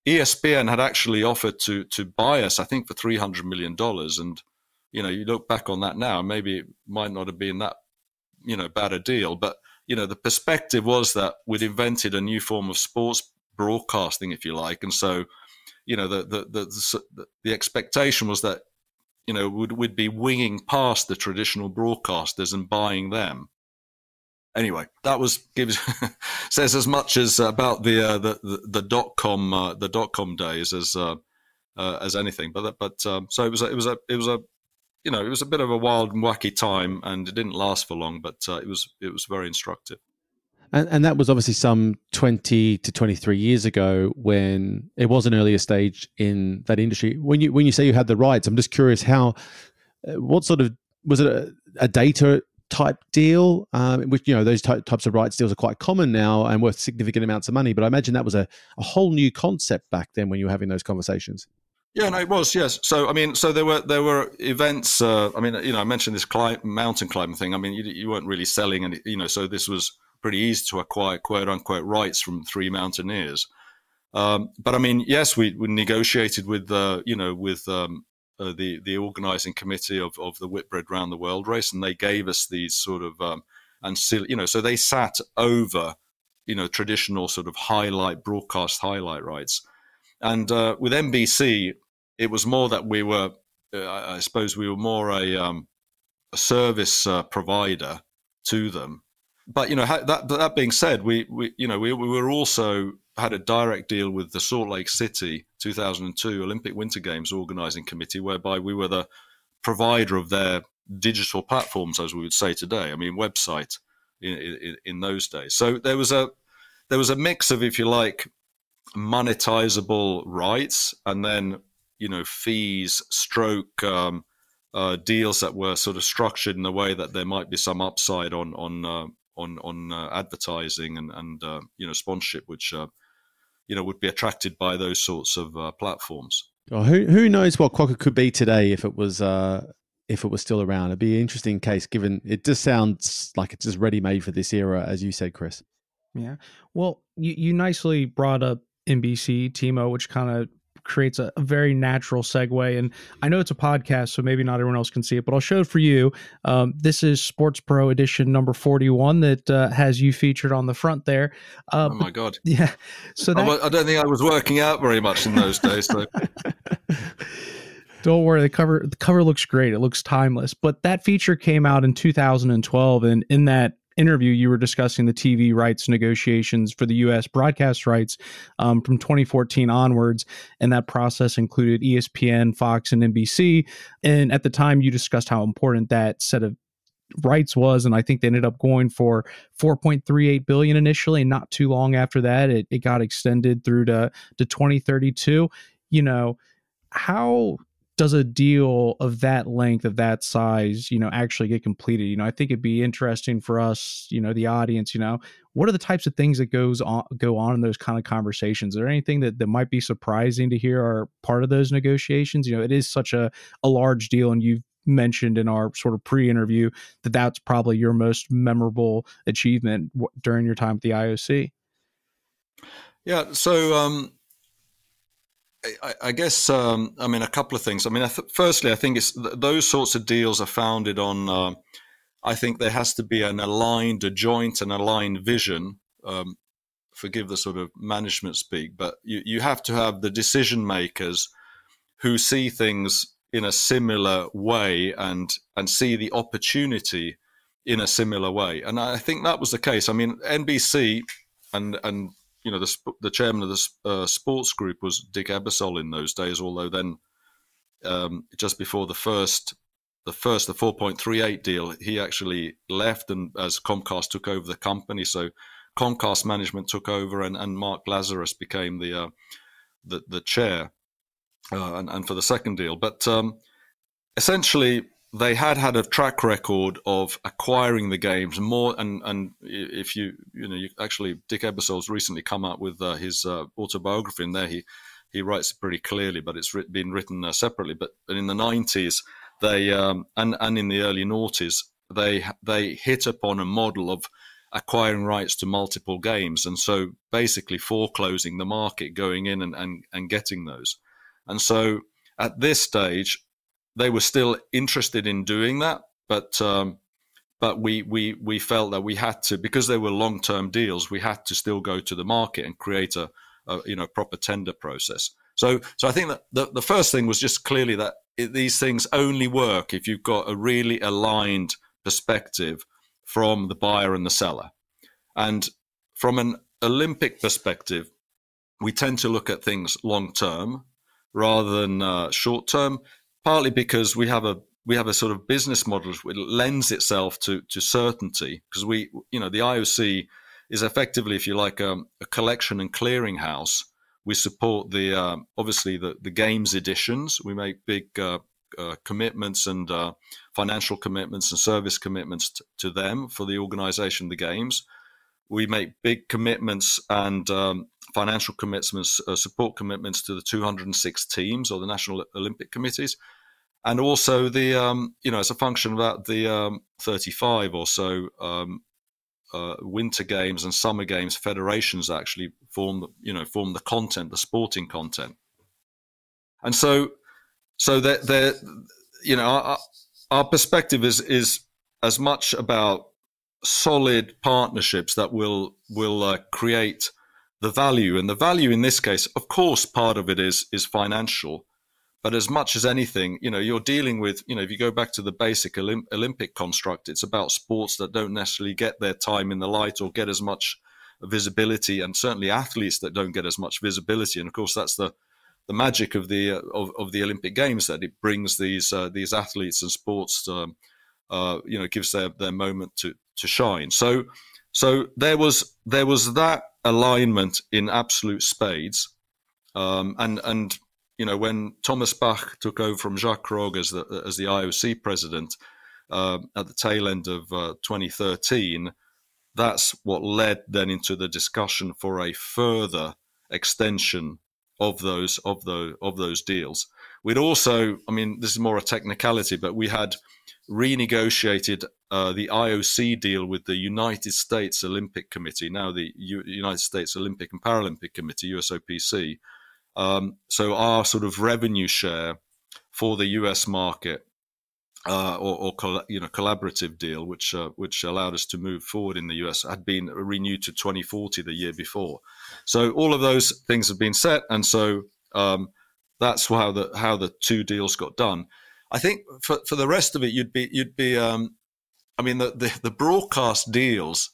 ESPN had actually offered to to buy us, I think, for three hundred million dollars, and you know, you look back on that now, maybe it might not have been that you know bad a deal, but you know, the perspective was that we'd invented a new form of sports broadcasting, if you like, and so, you know, the the the, the, the expectation was that, you know, we'd, we'd be winging past the traditional broadcasters and buying them. Anyway, that was gives says as much as about the uh, the, the, dot com uh, the dot com days as uh, uh as anything. But but um, so it was a, it was a it was a you know, it was a bit of a wild and wacky time, and it didn't last for long, but uh, it was it was very instructive. And, and that was obviously some twenty to twenty three years ago when it was an earlier stage in that industry. When you when you say you had the rights, I'm just curious how, uh, what sort of was it a, a data type deal, um, which you know those ty- types of rights deals are quite common now and worth significant amounts of money. But I imagine that was a, a whole new concept back then when you were having those conversations. Yeah, no, it was. Yes. So, I mean, so there were there were events. Uh, I mean, you know, I mentioned this climb, mountain climbing thing. I mean, you, you weren't really selling and you know, so this was pretty easy to acquire quote unquote rights from three mountaineers. Um, but I mean, yes, we, we negotiated with, uh, you know, with um, uh, the the organising committee of, of the Whitbread Round the World race, and they gave us these sort of um, and you know, so they sat over, you know, traditional sort of highlight broadcast highlight rights. And uh, with NBC, it was more that we were, uh, I suppose, we were more a, um, a service uh, provider to them. But you know that that being said, we, we you know we, we were also had a direct deal with the Salt Lake City 2002 Olympic Winter Games organizing committee, whereby we were the provider of their digital platforms, as we would say today. I mean, website in, in, in those days. So there was a there was a mix of, if you like, monetizable rights and then you know fees stroke um, uh, deals that were sort of structured in a way that there might be some upside on on uh, on on uh, advertising and and uh, you know sponsorship, which uh, you know would be attracted by those sorts of uh, platforms. Oh, who who knows what Quokka could be today if it was if it was still around? It'd be an interesting case, given it just sounds like it's just ready made for this era, as you said, Chris. Yeah. Well, you, you nicely brought up NBC, Timo, which kind of creates a, a, very natural segue. And I know it's a podcast, so maybe not everyone else can see it, but I'll show it for you. Um, this is SportsPro edition number 41 that uh, has you featured on the front there. Uh, oh my God. Yeah. So that, I, I don't think I was working out very much in those days. So. Don't worry, the cover the cover looks great. It looks timeless. But that feature came out in 2012, and in that interview, you were discussing the TV rights negotiations for the U.S. broadcast rights um, from 2014 onwards, and that process included ESPN, Fox, and NBC. And at the time, you discussed how important that set of rights was, and I think they ended up going for 4.38 billion initially, and not too long after that, it, it got extended through to to 2032. You know, how does a deal of that length of that size you know actually get completed? You know i think it'd be interesting for us you know the audience you know what are the types of things that goes on go on in those kind of conversations? Is there anything that, that might be surprising to hear are part of those negotiations? You know it is such a, a large deal and you've mentioned in our sort of pre-interview that that's probably your most memorable achievement w- during your time at the ioc yeah so um I, I guess um, I mean a couple of things. I mean, I th- firstly, I think it's th- those sorts of deals are founded on. Uh, I think there has to be an aligned, a joint, and aligned vision. Um, forgive the sort of management speak, but you, you have to have the decision makers who see things in a similar way and and see the opportunity in a similar way. And I think that was the case. I mean, NBC and and you know, the the chairman of the uh, sports group was Dick Ebersol in those days. Although then, um, just before the first, the first, the four point three eight deal, he actually left, and as Comcast took over the company, so Comcast management took over, and, and Mark Lazarus became the uh, the the chair, uh, and, and for the second deal. But um, essentially, they had had a track record of acquiring the games more and and if you you know you actually Dick Ebersol's recently come out with uh, his uh, autobiography and there he he writes it pretty clearly but it's writ- been written uh, separately. But in the 90s they um, and and in the early noughties they they hit upon a model of acquiring rights to multiple games and so basically foreclosing the market going in and and, and getting those. And so at this stage they were still interested in doing that, but um, but we we we felt that we had to because they were long term deals. We had to still go to the market and create a, a, you know proper tender process. So so I think that the, the first thing was just clearly that it, these things only work if you've got a really aligned perspective from the buyer and the seller, and from an Olympic perspective, we tend to look at things long term rather than uh, short term partly because we have a we have a sort of business model which lends itself to to certainty because we you know the IOC is effectively if you like um, a collection and clearing house. We support the uh, obviously the the games editions. We make big uh, uh, commitments and uh, financial commitments and service commitments t- to them for the organization the games we make big commitments and um, financial commitments, uh, support commitments to the 206 teams or the National Olympic Committees. And also the um, you know as a function of that the um, 35 or so um, uh, winter games and summer games federations actually form you know form the content the sporting content. And so so that you know our, our perspective is is as much about solid partnerships that will will uh, create the value and the value in this case of course part of it is is financial but as much as anything, you know, you're dealing with, you know, if you go back to the basic Olymp- Olympic construct, it's about sports that don't necessarily get their time in the light or get as much visibility, and certainly athletes that don't get as much visibility. And of course, that's the the magic of the uh, of, of the Olympic Games that it brings these uh, these athletes and sports, um, uh, you know, gives their their moment to to shine. So so there was there was that alignment in absolute spades, um, and and you know, when Thomas Bach took over from Jacques Rogge as the, as the IOC president uh, at the tail end of uh, 2013, that's what led then into the discussion for a further extension of those of the of those deals. We'd also, I mean, this is more a technicality, but we had renegotiated uh, the IOC deal with the United States Olympic Committee, now the U- United States Olympic and Paralympic Committee, USOPC, um, so our sort of revenue share for the US market uh, or, or you know collaborative deal, which uh, which allowed us to move forward in the US, had been renewed to 2040 the year before. So all of those things have been set, and so um, that's how the how the two deals got done. I think for, for the rest of it, you'd be you'd be. Um, I mean, the, the, the broadcast deals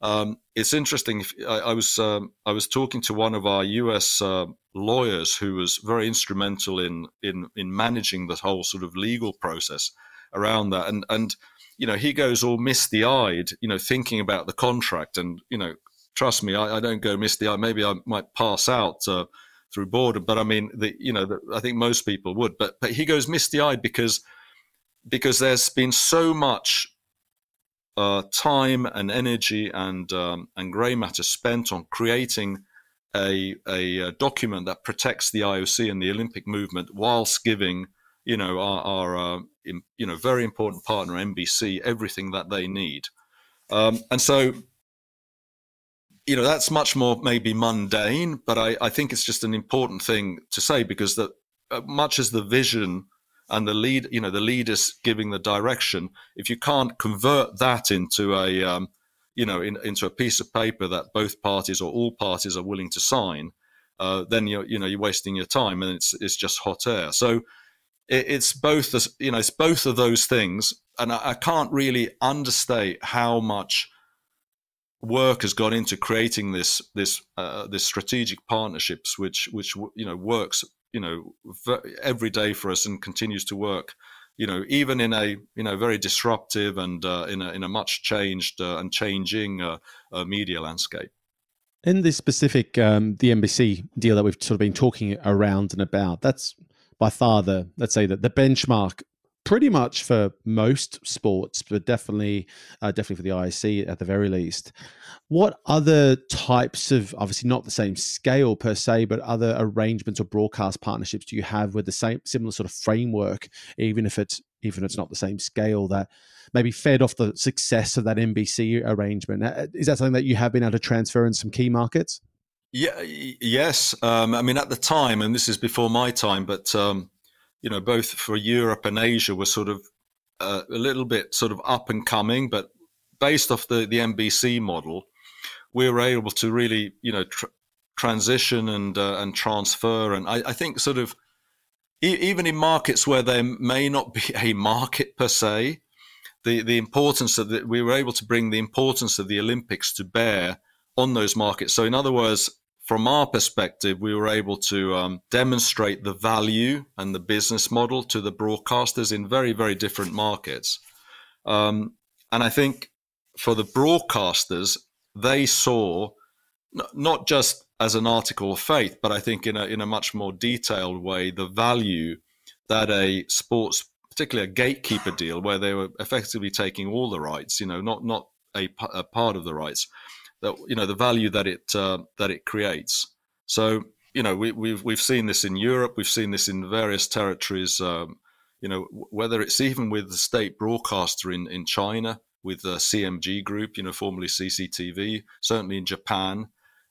um, it's interesting. I, I was um, I was talking to one of our U.S. Uh, lawyers who was very instrumental in in in managing the whole sort of legal process around that, and and you know, he goes all misty eyed, you know, thinking about the contract. And, you know, trust me, I, I don't go misty eyed. Maybe I might pass out uh, through boredom, but I mean, the, you know, the, I think most people would. But, but he goes misty eyed because, because there's been so much uh, time and energy and, um, and grey matter spent on creating a, a, a, document that protects the IOC and the Olympic movement whilst giving you know, our, our uh, in, you know very important partner NBC everything that they need, um, and so you know that's much more maybe mundane, but I, I think it's just an important thing to say because that uh, much as the vision and the lead, you know, the leaders giving the direction, if you can't convert that into a um, you know in, into a piece of paper that both parties or all parties are willing to sign, uh, then you're you know you're wasting your time and it's it's just hot air. So it, it's both you know it's both of those things, and I, I can't really understate how much work has gone into creating this this uh, this strategic partnerships, which which you know works you know every day for us and continues to work. You know, even in a you know very disruptive and uh, in a in a much changed uh, and changing uh, uh, media landscape. In this specific um, the NBC deal that we've sort of been talking around and about, that's by far the let's say that the benchmark pretty much for most sports, but definitely uh, definitely for the IOC at the very least. What other types of obviously not the same scale per se, but other arrangements or broadcast partnerships do you have with the same similar sort of framework, even if it's even if it's not the same scale that maybe fed off the success of that NBC arrangement? Uh, is that something that you have been able to transfer in some key markets? Yeah, yes. Um, I mean, at the time, and this is before my time, but um, you know, both for Europe and Asia were sort of uh, a little bit sort of up and coming, but based off the the NBC model, we were able to really, you know, tr- transition and uh, and transfer, and I, I think sort of e- even in markets where there may not be a market per se, the the importance of that we were able to bring the importance of the Olympics to bear on those markets. So, in other words, from our perspective, we were able to um, demonstrate the value and the business model to the broadcasters in very, very different markets. Um, and I think for the broadcasters, they saw n- not just as an article of faith, but I think in a, in a much more detailed way, the value that a sports, particularly a gatekeeper deal, where they were effectively taking all the rights, you know, not, not a, a part of the rights, that you know the value that it uh, that it creates. So you know we, we've we've seen this in Europe, we've seen this in various territories. Um, you know whether it's even with the state broadcaster in in China with the CMG Group, you know formerly CCTV, certainly in Japan.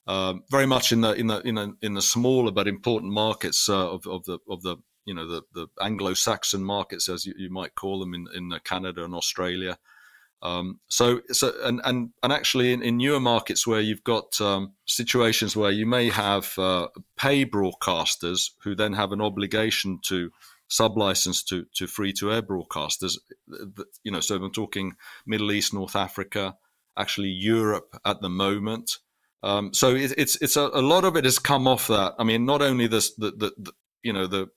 Um, very much in the in the in the, in the smaller but important markets uh, of, of the of the you know the, the Anglo-Saxon markets as you, you might call them in, in Canada and Australia. Um, so, so and, and, and actually in, in newer markets where you've got um, situations where you may have uh, pay broadcasters who then have an obligation to sublicense to, to free to air broadcasters, you know, so I'm talking Middle East, North Africa, actually Europe at the moment. Um, so it, it's it's a, a, lot of it has come off that. I mean, not only this the, the, the you know the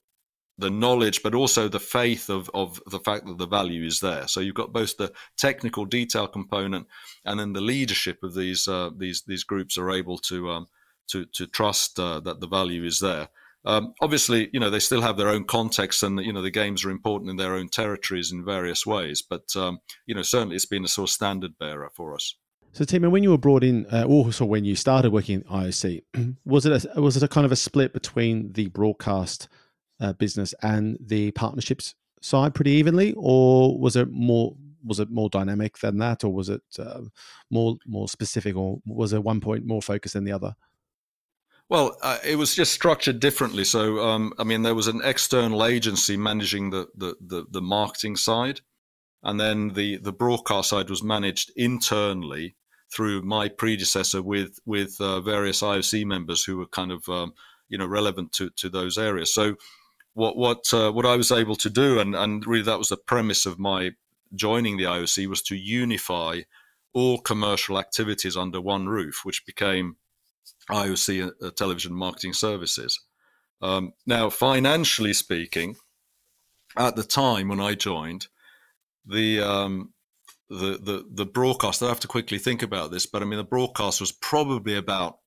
the knowledge, but also the faith of, of the fact that the value is there. So you've got both the technical detail component and then the leadership of these uh, these these groups are able to um, to to trust uh, that the value is there. Um, obviously, you know they still have their own context, and you know the games are important in their own territories in various ways. But um, you know certainly it's been a sort of standard bearer for us. So, Tim, when you were brought in, uh, also when you started working in IOC, was it a, was it a kind of a split between the broadcast uh, business and the partnerships side pretty evenly, or was it more was it more dynamic than that, or was it uh, more more specific, or was it one point more focused than the other? Well, uh, it was just structured differently. So, um, I mean, there was an external agency managing the, the, the, the, marketing side, and then the, the broadcast side was managed internally through my predecessor with with uh, various IOC members who were kind of um, you know relevant to to those areas. So what what uh, what I was able to do, and and really that was the premise of my joining the IOC, was to unify all commercial activities under one roof, which became IOC uh, uh, Television Marketing Services. Um, now, financially speaking, at the time when I joined, the um, the the the broadcast. I have to quickly think about this, but I mean the broadcast was probably about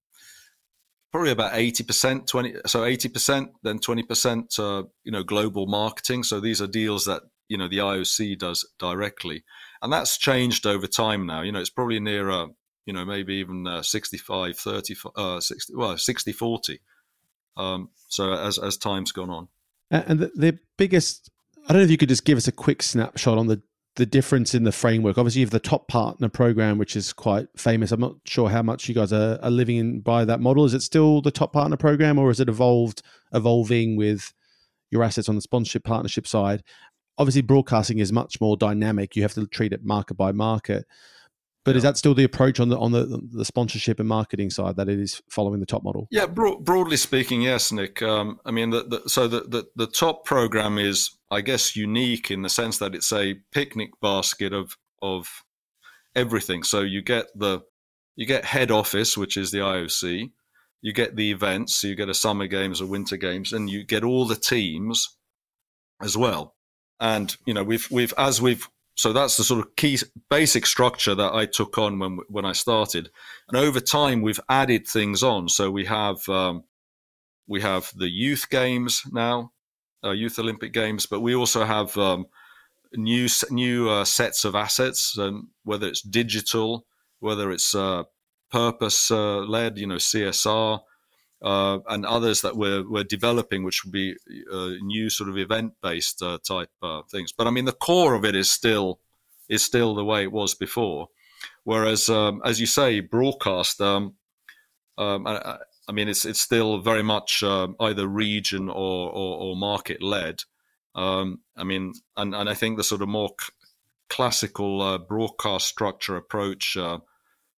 probably about 80% 20 so 80% then 20% uh, you know global marketing. So these are deals that you know the ioc does directly. And that's changed over time now. You know it's probably nearer you know maybe even uh, 65 30 uh, 60 well 60 40 um, so as as time's gone on. And the, the biggest i don't know if you could just give us a quick snapshot on the the difference in the framework. Obviously, you have the top partner program, which is quite famous. I'm not sure how much you guys are, are living in by that model. Is it still the top partner program, or is it evolved, evolving with your assets on the sponsorship partnership side? Obviously, broadcasting is much more dynamic. You have to treat it market by market. But yeah. is that still the approach on the on the, the sponsorship and marketing side that it is following the top model? Yeah, broadly speaking, yes, Nick. Um, I mean, the, the, so the, the the top program is, I guess, unique in the sense that it's a picnic basket of of everything. So you get the you get head office, which is the IOC. You get the events, so you get a summer games or winter games, and you get all the teams as well. And you know, we've we've as we've so that's the sort of key basic structure that I took on when when I started, and over time we've added things on. So we have um, we have the youth games now, uh, youth Olympic games, but we also have um, new new uh, sets of assets, um, whether it's digital, whether it's uh, purpose led, you know, CSR uh, and others that we're, we're developing, which will be uh, new sort of event based uh, type things. But I mean, the core of it is still is still the way it was before. Whereas, um, as you say, broadcast. Um, um, I, mean, it's it's still very much um, either region or or, or market led. Um, I mean, and, and I think the sort of more c- classical uh, broadcast structure approach uh,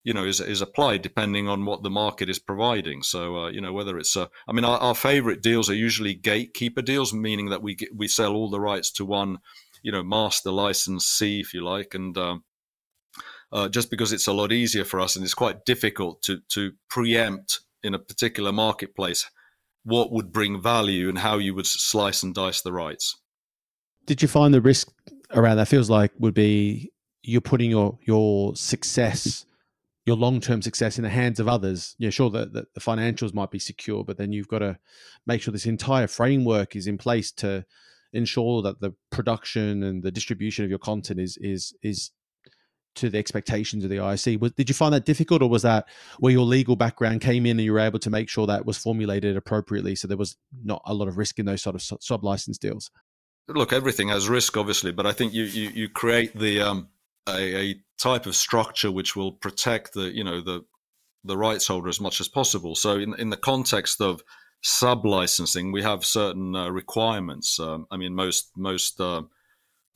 you know is is applied depending on what the market is providing. So uh, you know whether it's uh, I mean our, our favorite deals are usually gatekeeper deals, meaning that we get, we sell all the rights to one you know master licensee, if you like, and um, uh, just because it's a lot easier for us and it's quite difficult to to preempt in a particular marketplace what would bring value and how you would slice and dice the rights. Did you find the risk around that feels like would be you're putting your your success your long term success in the hands of others. Yeah, sure that the, the, financials might be secure, but then you've got to make sure this entire framework is in place to ensure that the production and the distribution of your content is is is to the expectations of the IOC. Was, did you find that difficult, or was that where your legal background came in and you were able to make sure that was formulated appropriately, so there was not a lot of risk in those sort of sub license deals? Look, everything has risk, obviously, but I think you you, you create the um, a, a type of structure which will protect the you know the the rights holder as much as possible. So in in the context of sub licensing, we have certain uh, requirements. Um, I mean, most most uh,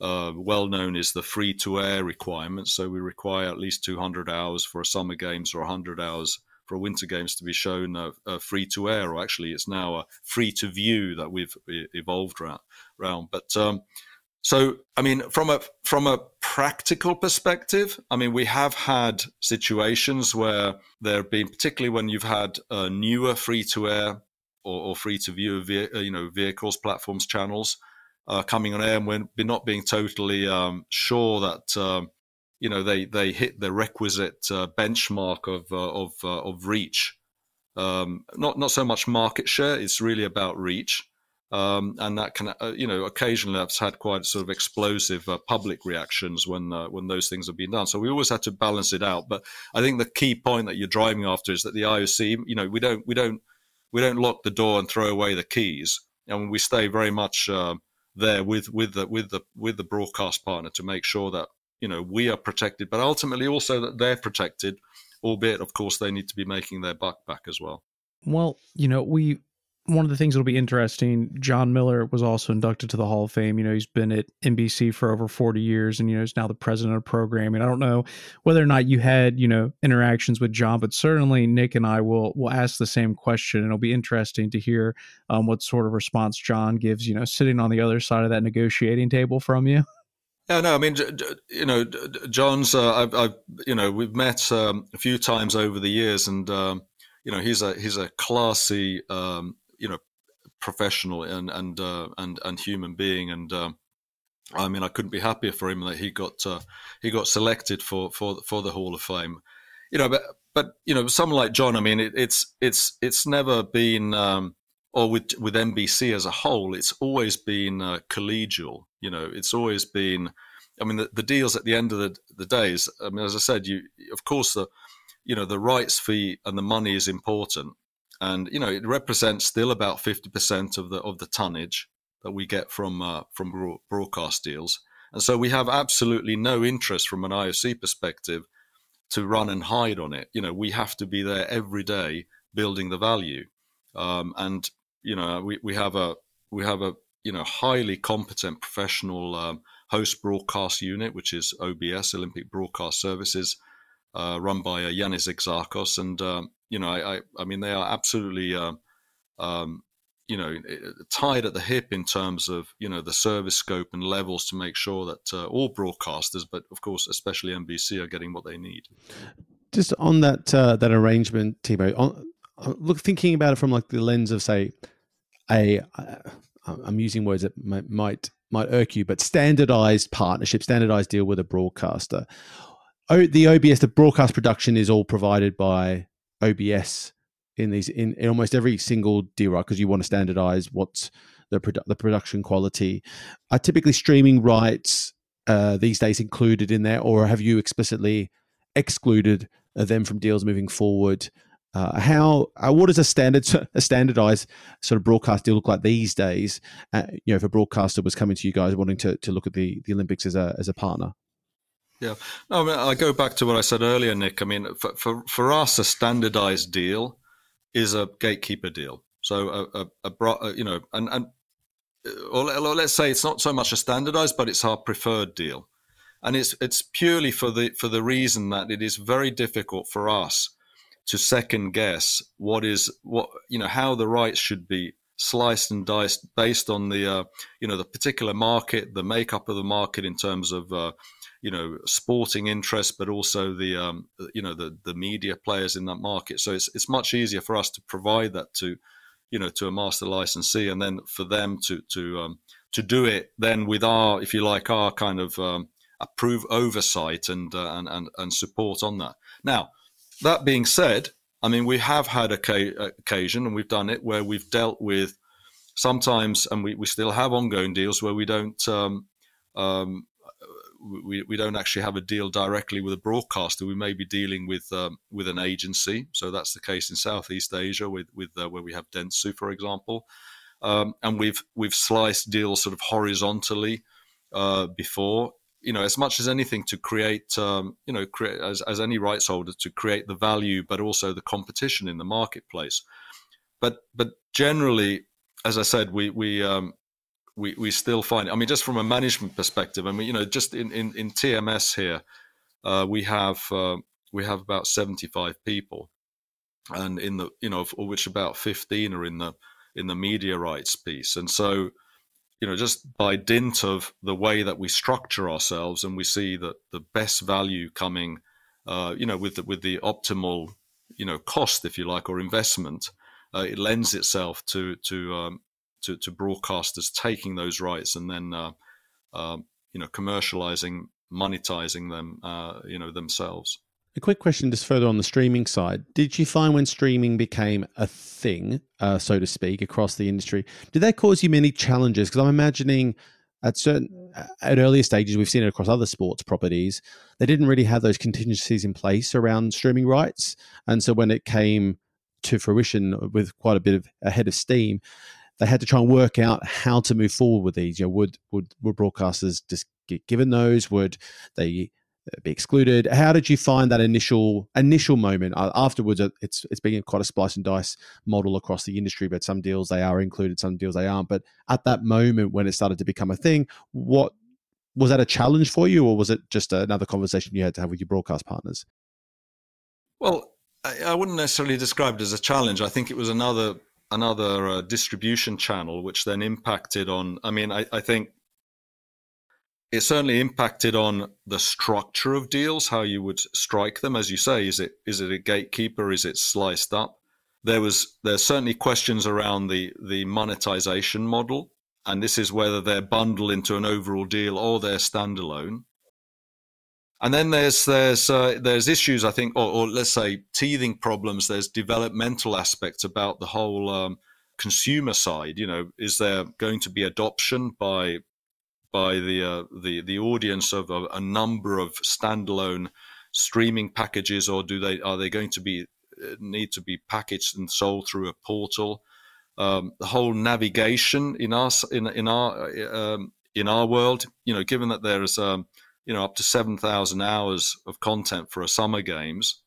uh, well known is the free to air requirement. So we require at least 200 hours for summer games or 100 hours for winter games to be shown uh, uh, free to air, or actually it's now a free to view that we've evolved around. But um, so, I mean, from a from a practical perspective, I mean, we have had situations where there have been, particularly when you've had newer free to air or, or free to view, you know, vehicles, platforms, channels uh, coming on air, and we're not being totally um, sure that um, you know they they hit the requisite uh, benchmark of uh, of uh, of reach. Um, not not so much market share; it's really about reach. Um, and that can, uh, you know, occasionally that's had quite sort of explosive public reactions when when those things have been done. So we always had to balance it out. But I think the key point that you're driving after is that the IOC, you know, we don't we don't we don't lock the door and throw away the keys, and we stay very much uh, there with with the with the with the broadcast partner to make sure that you know we are protected, but ultimately also that they're protected. Albeit, of course, they need to be making their buck back as well. Well, you know, we one of the things that'll be interesting, Jon Miller was also inducted to the Hall of Fame. You know, he's been at NBC for over 40 years and, you know, he's now the president of programming. I don't know whether or not you had, you know, interactions with Jon, but certainly Nick and I will will ask the same question. And it'll be interesting to hear um, what sort of response Jon gives, you know, sitting on the other side of that negotiating table from you. Yeah, no, I mean, you know, Jon's, uh, I've, I've, you know, we've met um, a few times over the years and, um, you know, he's a, he's a classy, um, you know professional and and uh, and and human being and um, I mean, I couldn't be happier for him that he got uh, he got selected for for for the Hall of Fame. You know, but but you know, someone like Jon. I mean, it, it's it's it's never been. Um, or with with NBC as a whole, it's always been uh, collegial. You know, it's always been. I mean, the, the deals at the end of the, the days. I mean, as I said, you of course the, you know, the rights fee and the money is important, and you know it represents still about fifty percent of the of the tonnage that we get from uh, from broadcast deals, and so we have absolutely no interest from an IOC perspective to run and hide on it. You know, we have to be there every day building the value, um, and you know we, we have a we have a you know highly competent professional um, host broadcast unit, which is OBS Olympic Broadcast Services, uh, run by uh, Yiannis Exarchos, and um, you know I, I, mean they are absolutely uh, um, you know tied at the hip in terms of you know the service scope and levels to make sure that uh, all broadcasters, but of course especially NBC, are getting what they need. Just on that uh, that arrangement, Timo. On, look, thinking about it from like the lens of say a, I'm using words that might, might might irk you, but standardized partnership, standardized deal with a broadcaster. Oh, the OBS, the broadcast production is all provided by OBS in these in, in almost every single deal. Because you want to standardize what's the produ- the production quality. Are typically streaming rights uh, these days included in there, or have you explicitly excluded them from deals moving forward? Uh, how uh, what does a standard a standardized sort of broadcast deal look like these days? Uh, you know, if a broadcaster was coming to you guys wanting to, to look at the, the Olympics as a as a partner. Yeah, no, I, mean, I go back to what I said earlier, Nick. I mean, for for, for us, a standardized deal is a gatekeeper deal. So a, a, a you know, and and or let's say it's not so much a standardized, but it's our preferred deal, and it's it's purely for the for the reason that it is very difficult for us to second guess what is what you know how the rights should be sliced and diced based on the uh, you know the particular market, the makeup of the market in terms of uh, you know sporting interest, but also the um, you know the the media players in that market. So it's it's much easier for us to provide that to you know to a master licensee, and then for them to to um, to do it then with our if you like our kind of um, approve oversight and, uh, and and and support on that. Now that being said, I mean, we have had occasion, and we've done it, where we've dealt with sometimes, and we, we still have ongoing deals where we don't um, um, we, we don't actually have a deal directly with a broadcaster. We may be dealing with um, with an agency. So that's the case in Southeast Asia with with uh, where we have Dentsu, for example, um, and we've we've sliced deals sort of horizontally uh, before you know, as much as anything to create, um, you know, create, as, as any rights holder to create the value, but also the competition in the marketplace. But but generally, as I said, we we um, we we still find. I mean, just from a management perspective, I mean, you know, just in in, in TMS here, uh, we have uh, we have about seventy five people, and in the you know, of which about fifteen are in the in the media rights piece, and so you know, just by dint of the way that we structure ourselves, and we see that the best value coming, uh, you know, with the, with the optimal, you know, cost, if you like, or investment, uh, it lends itself to to, um, to to broadcasters taking those rights and then, uh, um, you know, commercializing, monetizing them, uh, you know, themselves. A quick question, just further on the streaming side. Did you find when streaming became a thing, uh, so to speak, across the industry, did that cause you many challenges? Because I'm imagining at certain at earlier stages, we've seen it across other sports properties. They didn't really have those contingencies in place around streaming rights, and so when it came to fruition with quite a bit of ahead of steam, they had to try and work out how to move forward with these. You know, would would would broadcasters just get given those? Would they be excluded. How did you find that initial initial moment? Uh, afterwards, uh, it's it's been quite a splice and dice model across the industry, but some deals they are included, some deals they aren't. But at that moment when it started to become a thing, what was that a challenge for you, or was it just another conversation you had to have with your broadcast partners? Well, I, I wouldn't necessarily describe it as a challenge. I think it was another another uh, distribution channel, which then impacted on. I mean, I, I think it certainly impacted on the structure of deals, how you would strike them. As you say, is it is it a gatekeeper? Is it sliced up? There was there's certainly questions around the the monetization model and this is whether they're bundled into an overall deal or they're standalone. And then there's there's uh, there's issues I think, or, or, let's say teething problems. There's developmental aspects about the whole um, consumer side. You know, is there going to be adoption by by the uh, the the audience of a, a, number of standalone streaming packages, or do they are they going to be uh, need to be packaged and sold through a portal? Um, the whole navigation in our in in our uh, um, in our world, you know, given that there is um, you know up to seven thousand hours of content for a summer games,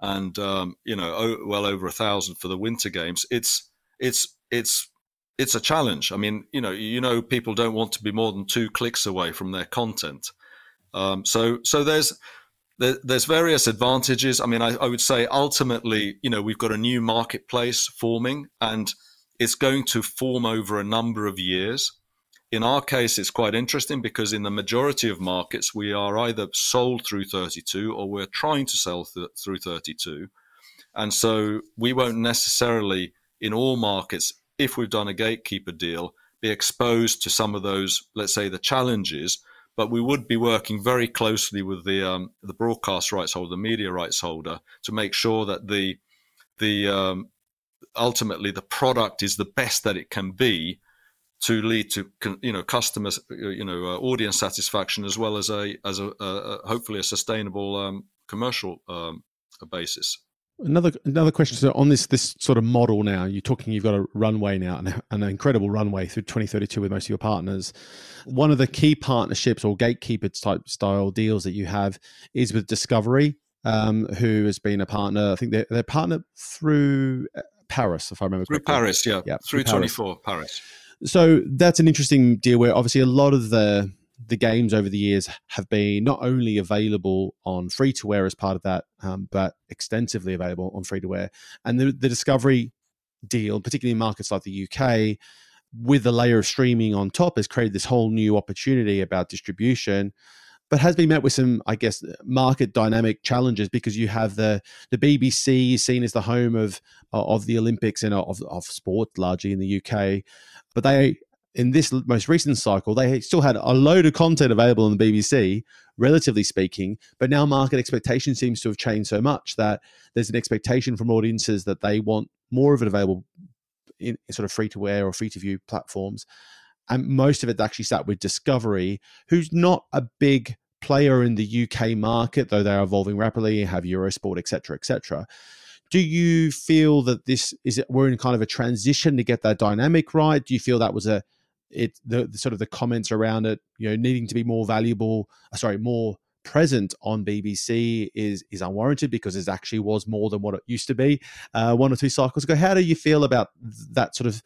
and um, you know well over a thousand for the winter games. It's it's it's it's a challenge. I mean, you know, you know, people don't want to be more than two clicks away from their content. Um, so so there's there, there's various advantages. I mean, I, I would say ultimately, you know, we've got a new marketplace forming, and it's going to form over a number of years. In our case, it's quite interesting because in the majority of markets, we are either sold through 32 or we're trying to sell th- through 32. And so we won't necessarily, in all markets, if we've done a gatekeeper deal, be exposed to some of those, let's say, the challenges. But we would be working very closely with the um, the broadcast rights holder, the media rights holder, to make sure that the the um, ultimately the product is the best that it can be to lead to you know customers you know uh, audience satisfaction as well as a as a, a hopefully a sustainable um, commercial um, basis. Another another question. So on this this sort of model now you're talking you've got a runway now an, an incredible runway through 2032 with most of your partners. One of the key partnerships or gatekeeper type style deals that you have is with discovery um, who has been a partner. I think they're, they're partner through uh, paris if i remember through correctly. paris yeah, yeah through, through 24 paris. paris so that's an interesting deal where obviously a lot of the the games over the years have been not only available on free to air as part of that, um, but extensively available on free to air. And the, the Discovery deal, particularly in markets like the UK, with the layer of streaming on top, has created this whole new opportunity about distribution but has been met with some, I guess, market dynamic challenges because you have the the BBC seen as the home of uh, of the Olympics and of, of sport largely in the UK, but they in this most recent cycle they still had a load of content available on the BBC, relatively speaking, but now market expectation seems to have changed so much that there's an expectation from audiences that they want more of it available in sort of free to air or free to view platforms and most of it actually sat with Discovery, who's not a big player in the UK market, though they're evolving rapidly, have Eurosport, etc., etc. Do you feel that this is it, we're in kind of a transition to get that dynamic right? Do you feel that was a it the, the sort of the comments around it, you know, needing to be more valuable, uh, sorry, more present on BBC is is unwarranted because it actually was more than what it used to be uh, one or two cycles ago. How do you feel about that sort of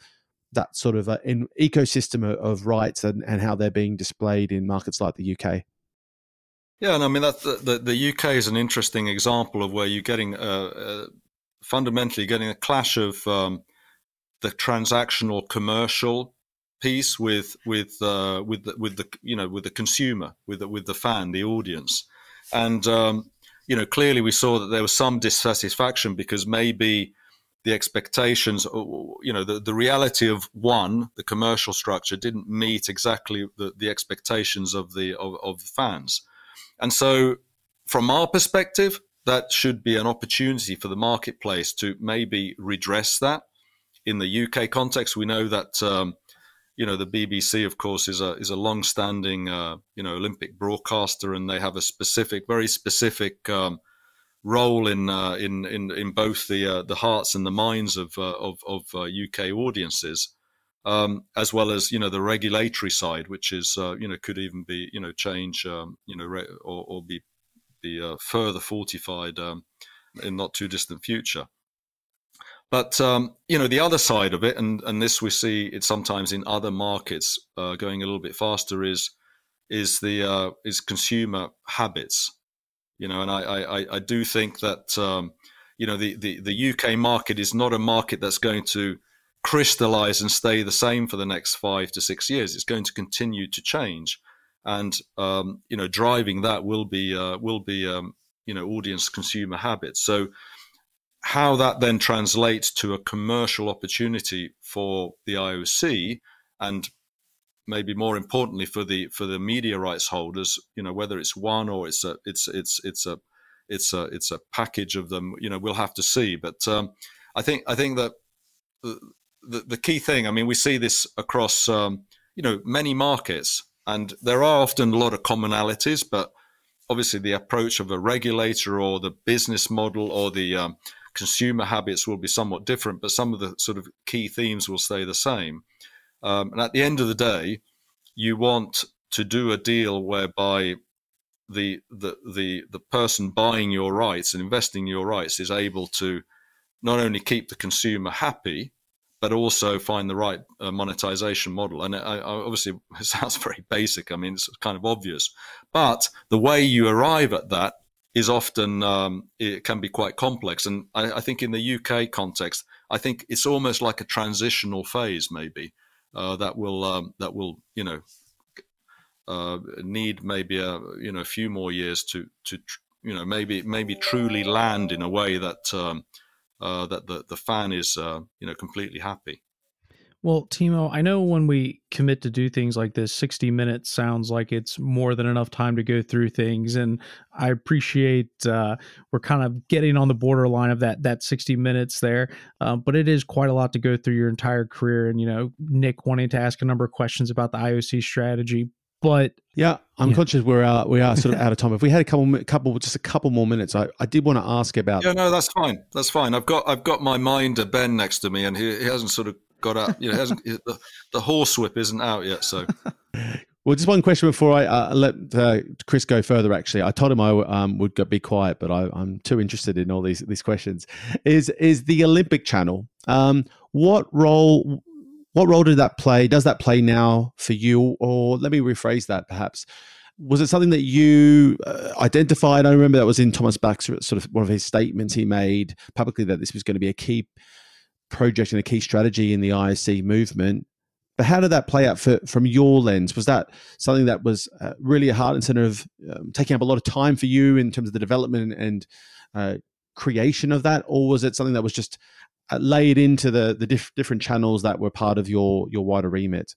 that sort of uh, in ecosystem of, of rights and, and how they're being displayed in markets like the UK? Yeah, and I mean that the, the UK is an interesting example of where you're getting uh, uh, fundamentally getting a clash of um, the transactional commercial piece with with uh, with the, with the you know with the consumer with the, with the fan the audience and um, you know clearly we saw that there was some dissatisfaction because maybe the expectations, you know, the, the reality of one, the commercial structure didn't meet exactly the, the expectations of the of, of the fans. And so from our perspective, that should be an opportunity for the marketplace to maybe redress that. In the UK context, we know that um, you know the BBC, of course, is a is a long-standing uh, you know Olympic broadcaster, and they have a specific, very specific um, role in uh, in, in in both the uh, the hearts and the minds of uh, of, of UK uh, audiences, um, as well as you know the regulatory side, which is uh, you know could even be you know change um, you know re- or, or, be be further fortified um, in not too distant future. But um, you know the other side of it, and and this we see it sometimes in other markets going a little bit faster is is the is consumer habits you know, and I, I, I do think that, um, you know, the, the, the UK market is not a market that's going to crystallize and stay the same for the next five to six years. It's going to continue to change. And, um, you know, driving that will be, uh, will be, um, you know, audience consumer habits. So, how that then translates to a commercial opportunity for the IOC and maybe more importantly for the for the media rights holders, you know, whether it's one or it's a it's it's it's a it's a it's a package of them. You know, we'll have to see. But um, I think I think that the, the, the key thing. I mean, we see this across um, you know many markets, and there are often a lot of commonalities, but obviously the approach of a regulator or the business model or the um, consumer habits will be somewhat different, but some of the sort of key themes will stay the same. Um, and at the end of the day, you want to do a deal whereby the, the the the person buying your rights and investing your rights is able to not only keep the consumer happy, but also find the right uh, monetization model. And I, I obviously, it sounds very basic. I mean, it's kind of obvious, but the way you arrive at that is often um, it can be quite complex. And I, I, think in the UK context, I think it's almost like a transitional phase, maybe uh, that will um, that will you know uh, need maybe a you know a few more years to to you know maybe maybe truly land in a way that um, uh, that the the fan is uh, you know completely happy. Well, Timo, I know when we commit to do things like this, 60 minutes sounds like it's more than enough time to go through things. And I appreciate uh, we're kind of getting on the borderline of that that 60 minutes there. Uh, but it is quite a lot to go through your entire career. And, you know, Nick wanting to ask a number of questions about the IOC strategy. But yeah, I'm yeah. conscious we're uh, we are sort of out of time. If we had a couple, couple, just a couple more minutes, I, I did want to ask about. Yeah, no, that's fine. That's fine. I've got I've got my minder Ben next to me, and he, he hasn't sort of got out. You know, hasn't the, the horsewhip isn't out yet. So, well, just one question before I uh, let uh, Chris go further. Actually, I told him I um, would be quiet, but I, am too interested in all these these questions. Is is the Olympic Channel? Um, what role? What role did that play? Does that play now for you? Or let me rephrase that, perhaps was it something that you uh, identified? I remember that was in Thomas Bach's sort of one of his statements he made publicly that this was going to be a key project and a key strategy in the IOC movement. But how did that play out for, from your lens? Was that something that was uh, really a heart and center of um, taking up a lot of time for you in terms of the development and uh, creation of that, or was it something that was just uh, laid into the the diff- different channels that were part of your your wider remit?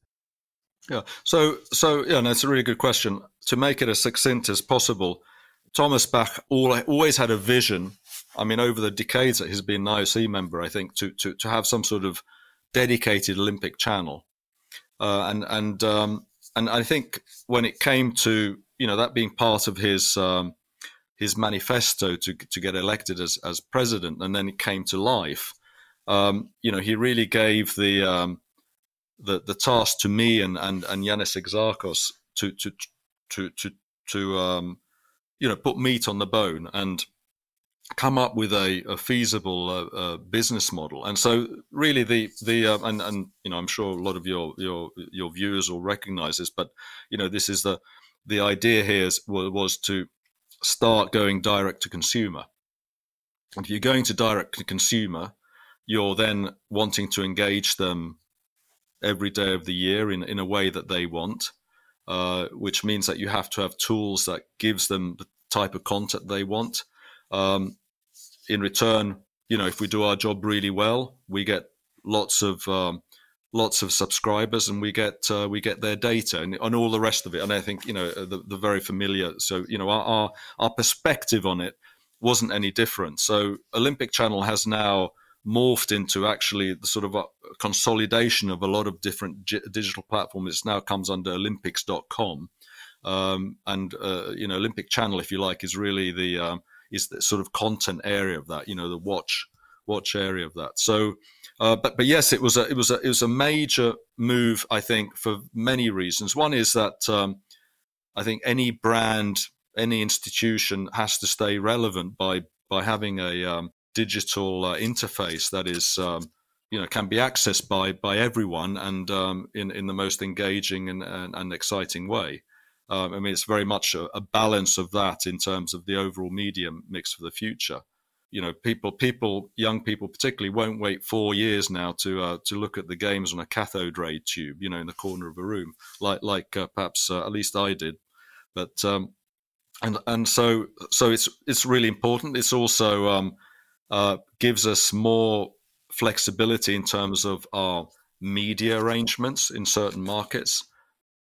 Yeah. So so yeah, no, it's a really good question. To make it as succinct as possible, Thomas Bach always had a vision I mean, over the decades that he's been an IOC member, I think to to to have some sort of dedicated Olympic channel, uh, and and um, and I think when it came to you know that being part of his um, his manifesto to to get elected as as president, and then it came to life. Um, you know, he really gave the um, the the task to me and and and Yiannis Exarchos to to to to to um, you know put meat on the bone and come up with a, a feasible uh, uh, business model. And so, really, the the uh, and and you know, I'm sure a lot of your your your viewers will recognize this, but you know, this is the the idea here is, was to start going direct to consumer. If you're going to direct to consumer, you're then wanting to engage them every day of the year in, in a way that they want, uh, which means that you have to have tools that gives them the type of content they want um, in return, you know, if we do our job really well, we get lots of um, lots of subscribers, and we get uh, we get their data and, and all the rest of it. And I think you know the, the very familiar. So you know our, our our perspective on it wasn't any different. So Olympic Channel has now morphed into actually the sort of consolidation of a lot of different g- digital platforms. It now comes under Olympics.com. Um, and uh, you know Olympic Channel, if you like, is really the um, is the sort of content area of that, you know, the watch watch area of that. So, uh, but but yes, it was a it was a it was a major move, I think, for many reasons. One is that um, I think any brand, any institution has to stay relevant by by having a um, digital uh, interface that is. Um, you know, can be accessed by by everyone and um, in in the most engaging and, and, and exciting way. Um, I mean, it's very much a, a, balance of that in terms of the overall media mix for the future. You know, people, people, young people particularly, won't wait four years now to uh, to look at the games on a cathode ray tube, you know, in the corner of a room, like like uh, perhaps uh, at least I did. But um, and and so so it's it's really important. It's also um, uh, gives us more flexibility in terms of our media arrangements in certain markets.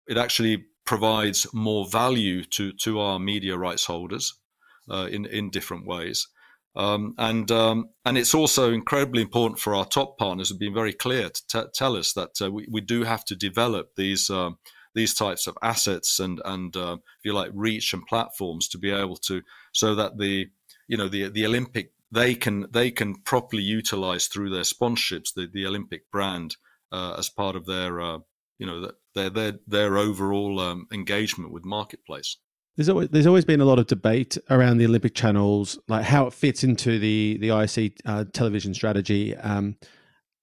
It actually provides more value to to our media rights holders uh, in in different ways. Um, and um, and it's also incredibly important for our top partners have been very clear to t- tell us that uh, we, we do have to develop these um, these types of assets and and uh, if you like reach and platforms to be able to so that the you know the the Olympic they can they can properly utilize through their sponsorships the, the Olympic brand uh, as part of their uh, you know their their their overall um, engagement with marketplace. There's always, there's always been a lot of debate around the Olympic channels, like how it fits into the the IOC uh, television strategy. Um,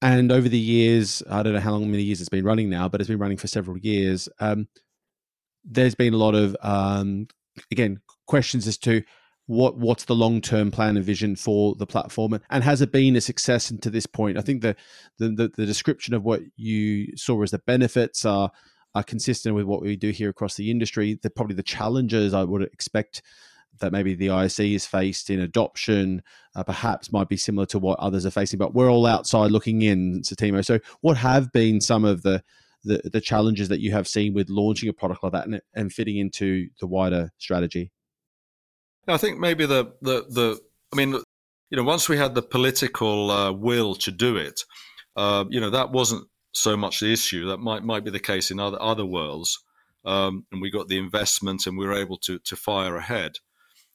and over the years, I don't know how long many years it's been running now, but it's been running for several years. Um, there's been a lot of um, again questions as to what what's the long term plan and vision for the platform, and has it been a success to this point? I think the the, the, the description of what you saw as the benefits are are consistent with what we do here across the industry. The probably the challenges I would expect that maybe the IOC is faced in adoption, uh, perhaps might be similar to what others are facing. But we're all outside looking in, so Timo. So, what have been some of the, the the, challenges that you have seen with launching a product like that and, and fitting into the wider strategy? I think maybe the the the I mean, you know, once we had the political uh, will to do it, uh, you know, that wasn't so much the issue. That might might be the case in other other worlds. Um, and we got the investment, and we were able to to fire ahead.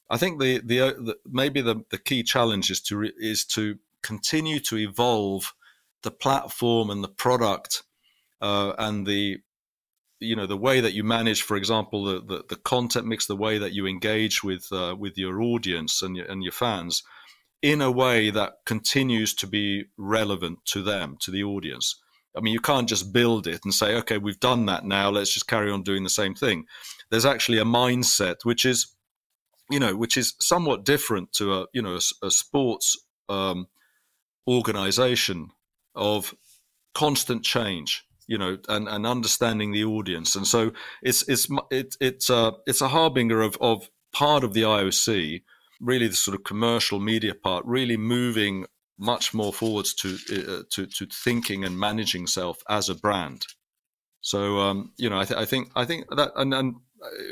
I think the the, uh, the maybe the, the key challenge is to re, is to continue to evolve the platform and the product uh, and the you know the way that you manage, for example, the, the, the content mix, the way that you engage with uh, with your audience and your, and your fans, in a way that continues to be relevant to them, to the audience. I mean, you can't just build it and say, okay, we've done that now. Let's just carry on doing the same thing. There's actually a mindset which is, you know, which is somewhat different to a, you know, a, a sports um, organization of constant change, you know, and, and understanding the audience. And so it's it's it, it's a it's a harbinger of of part of the IOC, really the sort of commercial media part, really moving much more forwards to uh, to to thinking and managing self as a brand. So um, you know, I, th- I, think I think that and, and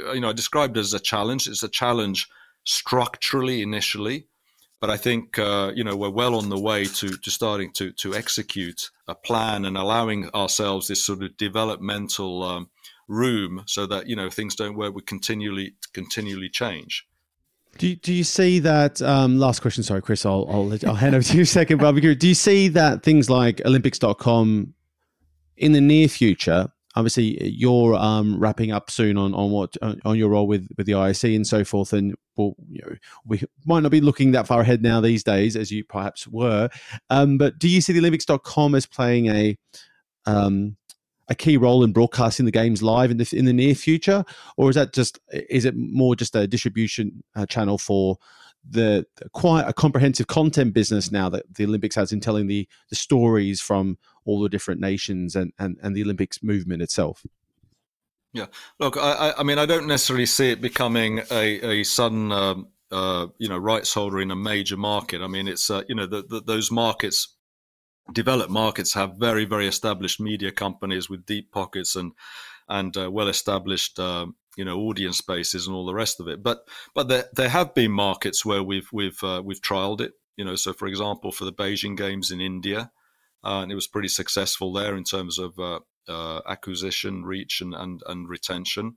uh, you know, I described it as a challenge. It's a challenge structurally initially, but I think uh, you know we're well on the way to to starting to to execute a plan and allowing ourselves this sort of developmental um, room so that you know things don't where we continually continually change. Do you, do you see that? Um, last question. Sorry, Chris. I'll, I'll, I'll hand over to you a second. But do you see that things like Olympics.com in the near future? Obviously, you're um, wrapping up soon on on what on your role with with the IOC and so forth, and well, you know, we might not be looking that far ahead now these days as you perhaps were. Um, but do you see the Olympics.com as playing a um, a key role in broadcasting the games live in the in the near future, or is that just is it more just a distribution uh, channel for the, the, quite a comprehensive content business now that the Olympics has in telling the the stories from all the different nations and and, and the Olympics movement itself? Yeah, look, I, I mean, I don't necessarily see it becoming a, a sudden, um, uh, you know, rights holder in a major market. I mean, it's uh, you know, the, the, those markets developed markets have very very established media companies with deep pockets and and uh, well established uh, you know audience bases and all the rest of it. But but there, there have been markets where we've we've uh, we've trialed it. You know so for example for the Beijing games in India uh, and it was pretty successful there in terms of uh, uh, acquisition reach and and, and retention.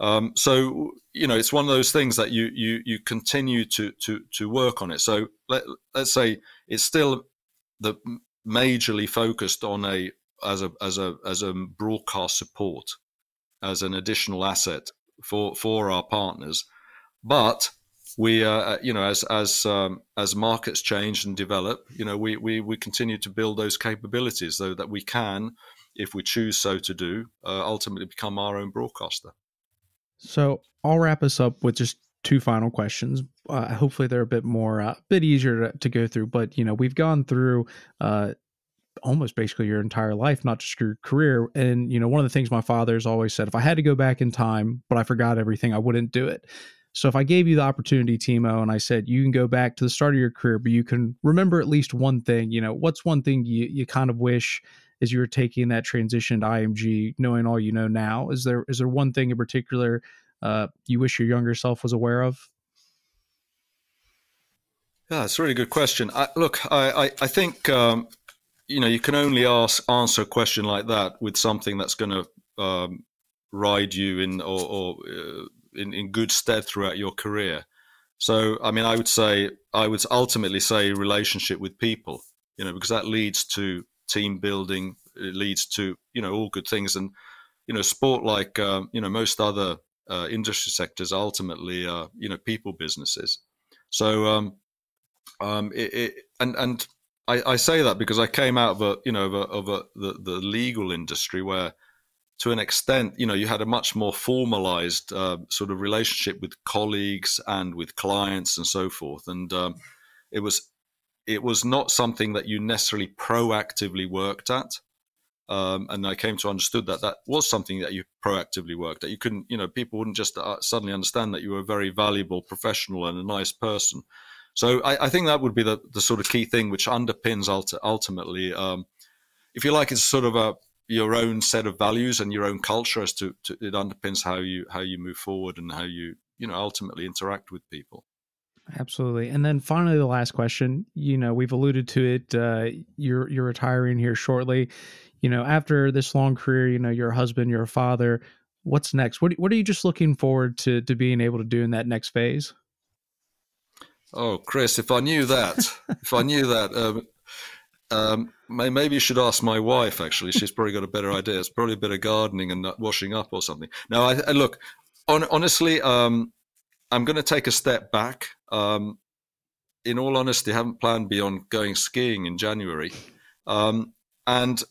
Um, so you know it's one of those things that you you you continue to to to work on it. So let, let's say it's still the majorly focused on a as a as a as a broadcast support as an additional asset for for our partners. But we uh, you know as as um, as markets change and develop you know we, we we continue to build those capabilities so that we can if we choose so to do uh, ultimately become our own broadcaster so i'll wrap us up with just two final questions. Uh, hopefully, they're a bit more, a uh, bit easier to, to, go through. But you know, we've gone through uh, almost basically your entire life, not just your career. And you know, one of the things my father's always said: if I had to go back in time, but I forgot everything, I wouldn't do it. So if I gave you the opportunity, Timo, and I said you can go back to the start of your career, but you can remember at least one thing, you know, what's one thing you you kind of wish as you were taking that transition to IMG, knowing all you know now? Is there is there one thing in particular uh, you wish your younger self was aware of? Yeah, it's a really good question. I, look, I, I, I think um, you know you can only ask answer a question like that with something that's going to um, ride you in or, or uh, in, in good stead throughout your career. So, I mean, I would say I would ultimately say relationship with people, you know, because that leads to team building, it leads to you know all good things, and you know, sport like um, you know most other uh, industry sectors ultimately uh, you know people businesses. So, um, um, it, it, and and I, I, say that because I came out of a you know of, a, of a, the the legal industry where to an extent, you know, you had a much more formalized uh, sort of relationship with colleagues and with clients and so forth. And um, it was it was not something that you necessarily proactively worked at. Um, and I came to understood that that was something that you proactively worked at. You couldn't, you know, people wouldn't just uh, suddenly understand that you were a very valuable professional and a nice person. So I, I think that would be the, the sort of key thing which underpins ultimately, um, if you like, it's sort of a your own set of values and your own culture as to, to, it underpins how you how you move forward and how you you know ultimately interact with people absolutely and then finally the last question you know we've alluded to it uh, you're you're retiring here shortly you know after this long career you know you're a husband you're a father what's next what, what are you just looking forward to to being able to do in that next phase oh chris if i knew that if i knew that um, um, maybe you should ask my wife. Actually, she's probably got a better idea. It's probably a bit of gardening and washing up or something. Now, I, I look on, honestly. Um, I'm going to take a step back. Um, in all honesty, I haven't planned beyond going skiing in January, um, and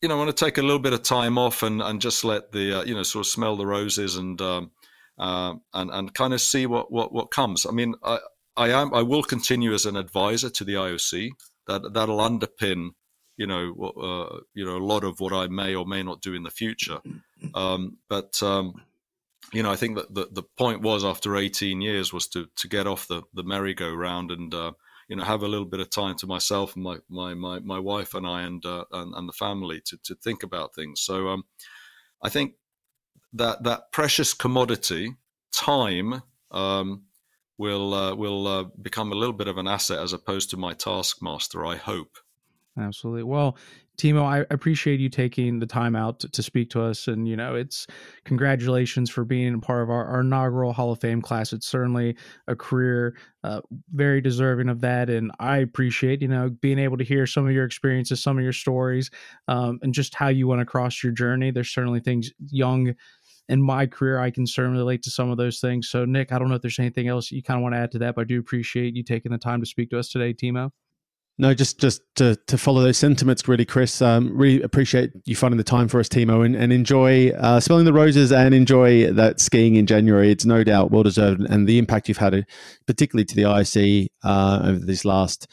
you know, I want to take a little bit of time off and, and just let the uh, you know sort of smell the roses and um, uh, and and kind of see what what what comes. I mean, I I am I will continue as an advisor to the IOC that that'll underpin you know uh, you know a lot of what I may or may not do in the future. Um, but um, you know, I think that the, the point was after 18 years was to to get off the the merry-go-round and uh, you know have a little bit of time to myself and my my my, my wife and I and, uh, and, and the family to to think about things. So um, I think that that precious commodity time um, will uh, will uh, become a little bit of an asset as opposed to my taskmaster. I hope. Absolutely. Well, Timo, I appreciate you taking the time out to, to, speak to us. And, you know, it's congratulations for being a part of our, our inaugural Hall of Fame class. It's certainly a career uh, very deserving of that. And I appreciate, you know, being able to hear some of your experiences, some of your stories, um, and just how you went across your journey. There's certainly things young in my career, I can certainly relate to some of those things. So, Nick, I don't know if there's anything else you kind of want to add to that, but I do appreciate you taking the time to speak to us today, Timo. No, just just to, to follow those sentiments, really, Chris. Um, really appreciate you finding the time for us, Timo, and, and enjoy uh, smelling the roses and enjoy that skiing in January. It's no doubt well deserved, and the impact you've had, uh, particularly to the IOC uh, over these last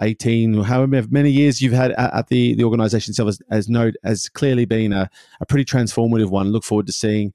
18 however many years you've had at, at the, the organization itself as, as note has clearly been a, a pretty transformative one. Look forward to seeing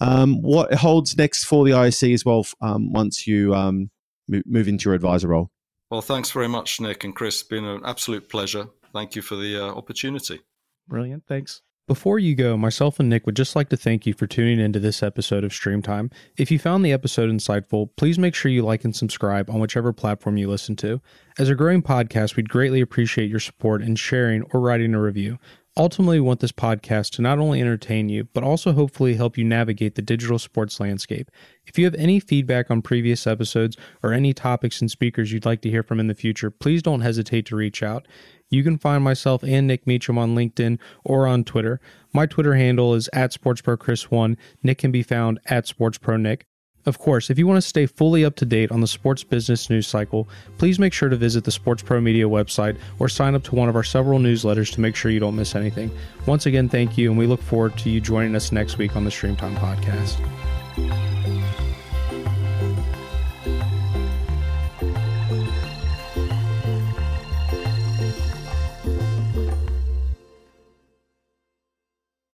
um, what holds next for the IOC as well um, once you um, move into your advisor role. Well, thanks very much, Nick and Chris. It's been an absolute pleasure. Thank you for the uh, opportunity. Brilliant. Thanks. Before you go, myself and Nick would just like to thank you for tuning into this episode of Streamtime. If you found the episode insightful, please make sure you like and subscribe on whichever platform you listen to. As a growing podcast, we'd greatly appreciate your support in sharing or writing a review. Ultimately, we want this podcast to not only entertain you, but also hopefully help you navigate the digital sports landscape. If you have any feedback on previous episodes or any topics and speakers you'd like to hear from in the future, please don't hesitate to reach out. You can find myself and Nick Meacham on LinkedIn or on Twitter. My Twitter handle is at SportsProChris1. Nick can be found at SportsProNick. Of course, if you want to stay fully up to date on the sports business news cycle, please make sure to visit the Sports Pro Media website or sign up to one of our several newsletters to make sure you don't miss anything. Once again, thank you, and we look forward to you joining us next week on the Streamtime podcast.